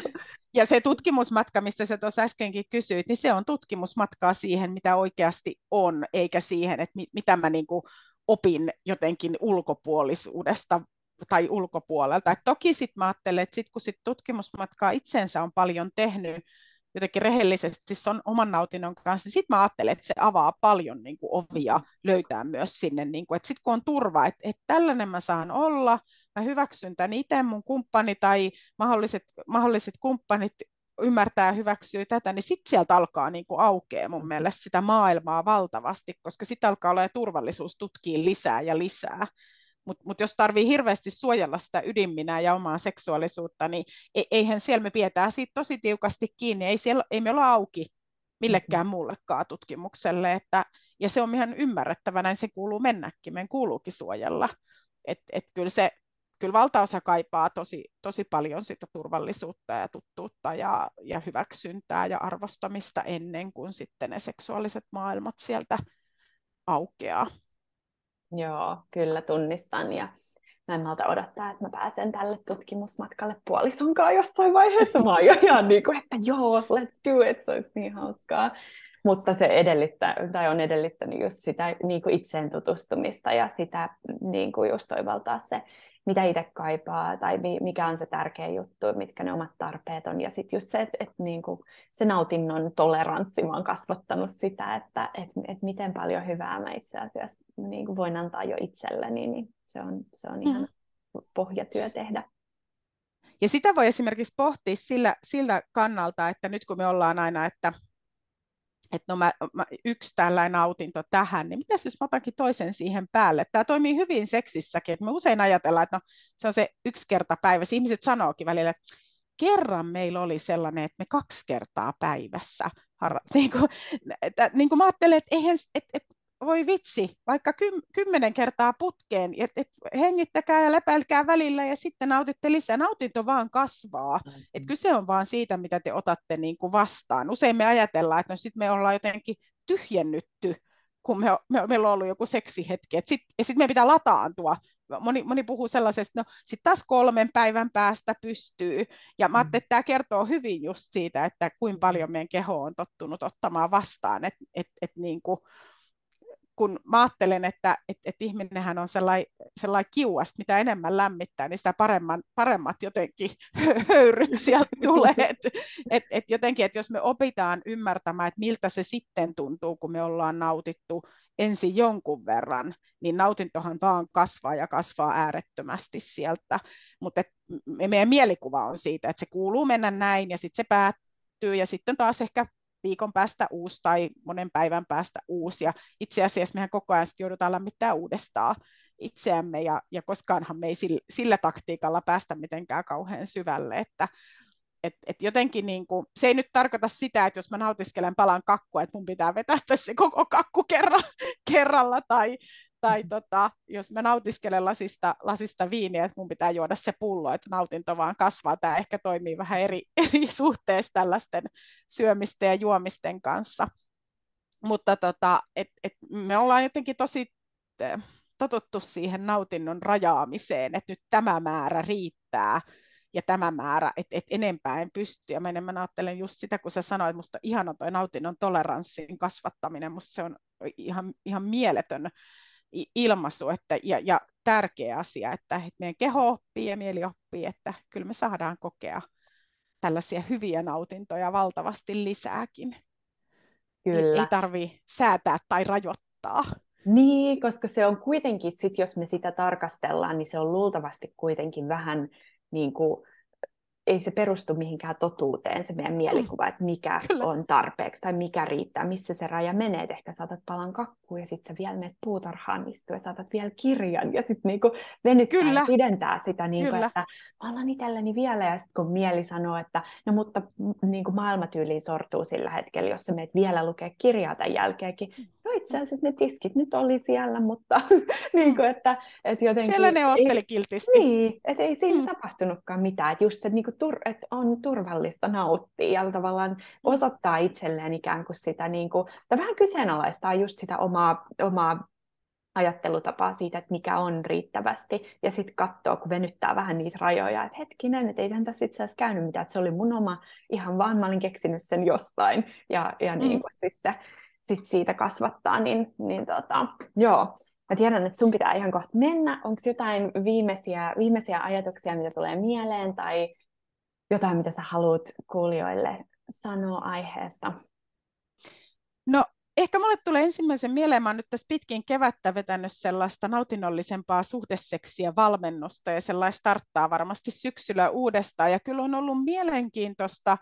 ja se tutkimusmatka, mistä sä tuossa äskenkin kysyit, niin se on tutkimusmatkaa siihen, mitä oikeasti on, eikä siihen, että mit, mitä mä niin kuin opin jotenkin ulkopuolisuudesta tai ulkopuolelta. Et toki sitten mä ajattelen, että sit kun sit tutkimusmatkaa itsensä on paljon tehnyt, jotenkin rehellisesti se on oman nautinnon kanssa, niin sitten mä ajattelen, että se avaa paljon niin kuin ovia löytää myös sinne, niin kuin, että sitten kun on turva, että, että tällainen mä saan olla, mä hyväksyn tämän itse, mun kumppani tai mahdolliset, mahdolliset kumppanit ymmärtää ja hyväksyy tätä, niin sitten sieltä alkaa niin kuin aukeaa mun mielestä sitä maailmaa valtavasti, koska sitten alkaa olla turvallisuus tutkii lisää ja lisää. Mutta mut jos tarvii hirveästi suojella sitä ydinminää ja omaa seksuaalisuutta, niin e, eihän siellä me pidetään siitä tosi tiukasti kiinni. Ei, siellä, ei me olla auki millekään muullekaan tutkimukselle. Että, ja se on ihan ymmärrettävä, näin se kuuluu mennäkin. Meidän kuuluukin suojella. Et, et kyllä, se, kyllä valtaosa kaipaa tosi, tosi paljon sitä turvallisuutta ja tuttuutta ja, ja hyväksyntää ja arvostamista ennen kuin sitten ne seksuaaliset maailmat sieltä aukeaa. Joo, kyllä tunnistan ja mä en malta odottaa, että mä pääsen tälle tutkimusmatkalle puolisonkaan jossain vaiheessa. Mä oon jo ihan niin kuin, että joo, let's do it, se olisi niin hauskaa. Mutta se edellyttää, tai on edellyttänyt just sitä niin kuin itseen tutustumista ja sitä niin kuin just toivaltaa se mitä itse kaipaa tai mikä on se tärkeä juttu, mitkä ne omat tarpeet on. Ja sitten just se, että et niinku, se nautinnon toleranssi, mä oon kasvattanut sitä, että et, et miten paljon hyvää mä itse asiassa niinku voin antaa jo itselleni, niin se on, se on ihan mm. pohjatyö tehdä. Ja sitä voi esimerkiksi pohtia sillä, sillä kannalta, että nyt kun me ollaan aina, että että no mä, mä, yksi tällainen nautinto tähän, niin mitäs jos mä otankin toisen siihen päälle? Tämä toimii hyvin seksissäkin, että me usein ajatellaan, että no, se on se yksi kerta päivässä. Ihmiset sanookin välillä, että kerran meillä oli sellainen, että me kaksi kertaa päivässä harra... niin kuin, että, niin kuin mä ajattelen, että eihän, että, että voi vitsi, vaikka kym, kymmenen kertaa putkeen, et, et hengittäkää ja lepäilkää välillä ja sitten nautitte lisää. Nautinto vaan kasvaa. Mm-hmm. Et kyse on vaan siitä, mitä te otatte niin kuin vastaan. Usein me ajatellaan, että no sitten me ollaan jotenkin tyhjennytty, kun me, me, meillä on ollut joku seksihetki. Et sit, ja sitten meidän pitää lataantua. Moni, moni puhuu sellaisesta, no sitten taas kolmen päivän päästä pystyy. Ja mä ajattelin, että tämä kertoo hyvin just siitä, että kuinka paljon meidän keho on tottunut ottamaan vastaan. Että et, et niin kuin, kun mä ajattelen, että et, et ihminenhän on sellainen sellai kiuas, mitä enemmän lämmittää, niin sitä paremman, paremmat jotenkin höyryt sieltä tulee. Et, et, et jotenkin, että jos me opitaan ymmärtämään, että miltä se sitten tuntuu, kun me ollaan nautittu ensin jonkun verran, niin nautintohan vaan kasvaa ja kasvaa äärettömästi sieltä. Mutta meidän mielikuva on siitä, että se kuuluu mennä näin ja sitten se päättyy ja sitten taas ehkä viikon päästä uusi tai monen päivän päästä uusi. Ja itse asiassa mehän koko ajan joudutaan lämmittää uudestaan itseämme, ja, ja koskaanhan me ei sillä, sillä taktiikalla päästä mitenkään kauhean syvälle, että et, et jotenkin niin kuin, se ei nyt tarkoita sitä, että jos mä nautiskelen palan kakkua, että mun pitää vetästä se koko kakku kerra, kerralla, tai, tai tota, jos mä nautiskelen lasista, lasista viiniä, että mun pitää juoda se pullo, että nautinto vaan kasvaa. Tämä ehkä toimii vähän eri, eri suhteessa tällaisten syömisten ja juomisten kanssa. Mutta tota, et, et me ollaan jotenkin tosi totuttu siihen nautinnon rajaamiseen, että nyt tämä määrä riittää ja tämä määrä, että et enempää en pysty. Ja mä enemmän ajattelen just sitä, kun sä sanoit, että musta ihana toi nautinnon toleranssin kasvattaminen, musta se on ihan, ihan mieletön ilmaisu että, ja, ja tärkeä asia, että, että meidän keho oppii ja mieli oppii, että kyllä me saadaan kokea tällaisia hyviä nautintoja valtavasti lisääkin. Kyllä. Ei, ei tarvitse säätää tai rajoittaa. Niin, koska se on kuitenkin, sit jos me sitä tarkastellaan, niin se on luultavasti kuitenkin vähän niin kuin ei se perustu mihinkään totuuteen, se meidän mielikuva, että mikä Kyllä. on tarpeeksi tai mikä riittää, missä se raja menee. Et ehkä saatat palan kakkuun ja sitten sä vielä menet puutarhaan istua ja saatat vielä kirjan ja sitten niinku venyttää Kyllä. ja pidentää sitä, niinku, että mä annan itselleni vielä. Ja sitten kun mieli sanoo, että no mutta niinku maailma tyyliin sortuu sillä hetkellä, jos sä meet vielä lukea kirjaa tämän jälkeenkin, mm. Itse asiassa ne tiskit nyt oli siellä, mutta niinku, että, että jotenkin... Siellä ne otteli kiltisti. Niin, että ei siinä mm. tapahtunutkaan mitään. Että just se niinku tur, että on turvallista nauttia ja tavallaan mm. osoittaa itselleen ikään kuin sitä, niin kuin, tai vähän kyseenalaistaa just sitä omaa, omaa ajattelutapaa siitä, että mikä on riittävästi, ja sitten katsoo, kun venyttää vähän niitä rajoja, että hetkinen, että ei tässä itse asiassa käynyt mitään, että se oli mun oma, ihan vaan mä olin keksinyt sen jostain, ja, ja mm. niin kuin sitten sit siitä kasvattaa, niin, niin tota, joo. Mä tiedän, että sun pitää ihan kohta mennä. Onko jotain viimeisiä, viimeisiä ajatuksia, mitä tulee mieleen, tai jotain, mitä sä haluat kuulijoille sanoa aiheesta? No ehkä mulle tulee ensimmäisen mieleen, mä oon nyt tässä pitkin kevättä vetänyt sellaista nautinnollisempaa suhdeseksiä valmennusta ja sellaista starttaa varmasti syksyllä uudestaan. Ja kyllä on ollut mielenkiintoista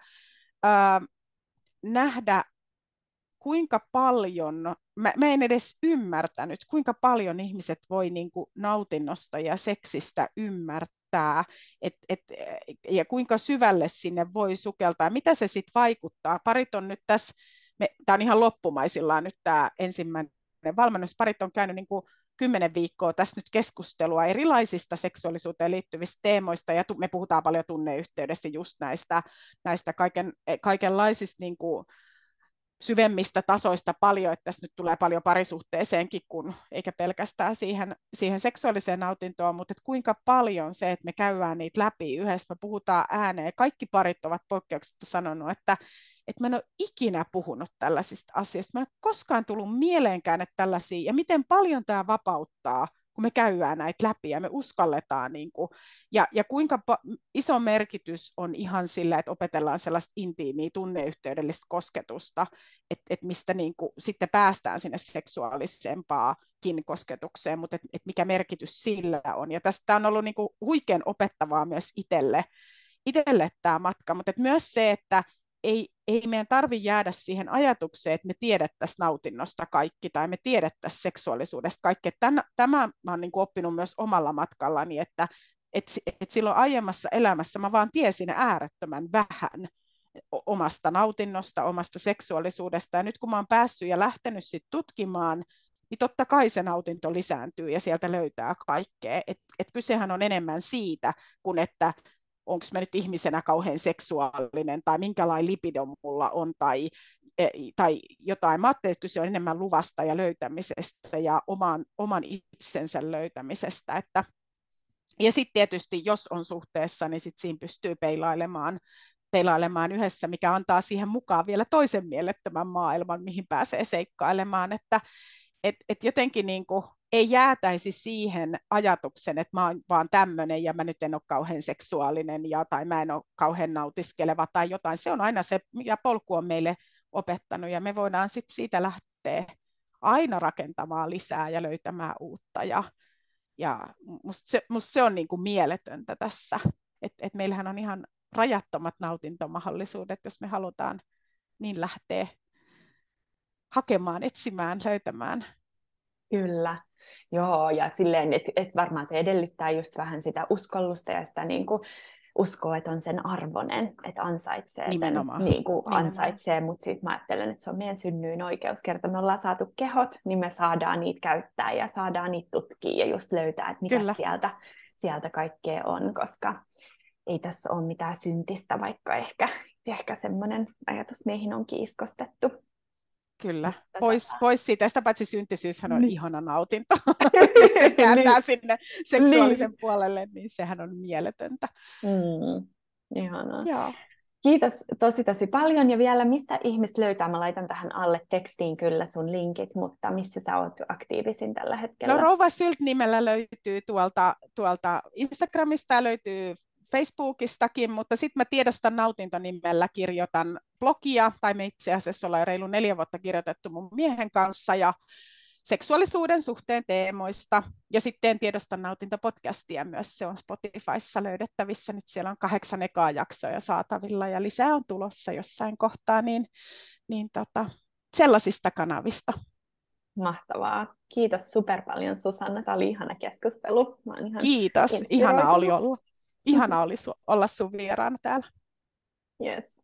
ää, nähdä, kuinka paljon, mä, mä en edes ymmärtänyt, kuinka paljon ihmiset voi niin kuin nautinnosta ja seksistä ymmärtää et, et, ja kuinka syvälle sinne voi sukeltaa, mitä se sitten vaikuttaa. Parit on nyt tässä, tämä on ihan loppumaisillaan nyt tämä ensimmäinen valmennus, parit on käynyt niin kuin kymmenen viikkoa tässä nyt keskustelua erilaisista seksuaalisuuteen liittyvistä teemoista, ja me puhutaan paljon tunneyhteydestä just näistä, näistä kaiken, kaikenlaisista niin kuin, syvemmistä tasoista paljon, että tässä nyt tulee paljon parisuhteeseenkin, kun, eikä pelkästään siihen, siihen seksuaaliseen nautintoon, mutta että kuinka paljon se, että me käydään niitä läpi yhdessä, me puhutaan ääneen. Kaikki parit ovat poikkeuksetta sanonut, että, että mä en ole ikinä puhunut tällaisista asioista. Mä en ole koskaan tullut mieleenkään, että tällaisia, ja miten paljon tämä vapauttaa kun me käydään näitä läpi ja me uskalletaan, niin kuin, ja, ja kuinka pa- iso merkitys on ihan sillä, että opetellaan sellaista intiimiä tunneyhteydellistä kosketusta, että et mistä niin kuin, sitten päästään sinne seksuaalisempaakin kosketukseen, mutta että et mikä merkitys sillä on. Ja tästä on ollut niin kuin, huikean opettavaa myös itselle, itselle tämä matka, mutta myös se, että ei, ei meidän tarvi jäädä siihen ajatukseen, että me tiedettäisiin nautinnosta kaikki tai me tiedettäisiin seksuaalisuudesta kaikki. Tän, tämä mä olen niin oppinut myös omalla matkallani, että et, et silloin aiemmassa elämässä mä vaan tiesin äärettömän vähän omasta nautinnosta, omasta seksuaalisuudesta. Ja nyt kun mä oon päässyt ja lähtenyt sit tutkimaan, niin totta kai se nautinto lisääntyy ja sieltä löytää kaikkea. Et, et kysehän on enemmän siitä, kuin että onko mä nyt ihmisenä kauhean seksuaalinen tai minkälainen lipido mulla on tai, e, tai jotain. Mä ajattelin, että kyse on enemmän luvasta ja löytämisestä ja oman, oman itsensä löytämisestä. Että, ja sitten tietysti, jos on suhteessa, niin sit siinä pystyy peilailemaan, peilailemaan yhdessä, mikä antaa siihen mukaan vielä toisen mielettömän maailman, mihin pääsee seikkailemaan. Että et, et jotenkin niin kuin, ei jäätäisi siihen ajatuksen, että mä oon vaan tämmöinen ja mä nyt en ole kauhean seksuaalinen ja, tai mä en ole kauhean nautiskeleva tai jotain. Se on aina se, mitä polku on meille opettanut ja me voidaan sit siitä lähteä aina rakentamaan lisää ja löytämään uutta. Ja, ja musta se, musta se on niin kuin mieletöntä tässä, että et meillähän on ihan rajattomat nautintomahdollisuudet, jos me halutaan niin lähteä hakemaan, etsimään, löytämään. Kyllä. Joo, ja silleen, että et varmaan se edellyttää just vähän sitä uskollusta ja sitä niin kuin, uskoa, että on sen arvonen, että ansaitsee Nimenomaan. sen, niin kuin ansaitsee, mutta sitten mä ajattelen, että se on meidän synnyin oikeus. Kerta me ollaan saatu kehot, niin me saadaan niitä käyttää ja saadaan niitä tutkia ja just löytää, että mitä Kyllä. sieltä, sieltä kaikkea on, koska ei tässä ole mitään syntistä, vaikka ehkä, ehkä semmoinen ajatus meihin on kiiskostettu. Kyllä, pois, pois siitä. Sitä paitsi syntisyyshän on niin. ihana nautinto. Jos se kääntää niin. sinne seksuaalisen niin. puolelle, niin sehän on mieletöntä. Mm. Ihanaa. Joo. Kiitos tosi tosi paljon ja vielä mistä ihmiset löytää, mä laitan tähän alle tekstiin kyllä sun linkit, mutta missä sä oot aktiivisin tällä hetkellä? No Rouva Sylt nimellä löytyy tuolta, tuolta Instagramista, löytyy Facebookistakin, mutta sitten mä tiedostan nautintonimellä kirjoitan blogia, tai me itse asiassa ollaan reilu neljä vuotta kirjoitettu mun miehen kanssa, ja seksuaalisuuden suhteen teemoista. Ja sitten tiedostan nautintopodcastia myös, se on Spotifyssa löydettävissä. Nyt siellä on kahdeksan ekaa jaksoja saatavilla ja lisää on tulossa jossain kohtaa, niin, niin tota, sellaisista kanavista. Mahtavaa. Kiitos super paljon Susanna. Tämä oli ihana keskustelu. Mä ihan Kiitos. Ihana oli olla. Ihana oli su- olla sun vieraana täällä. Yes.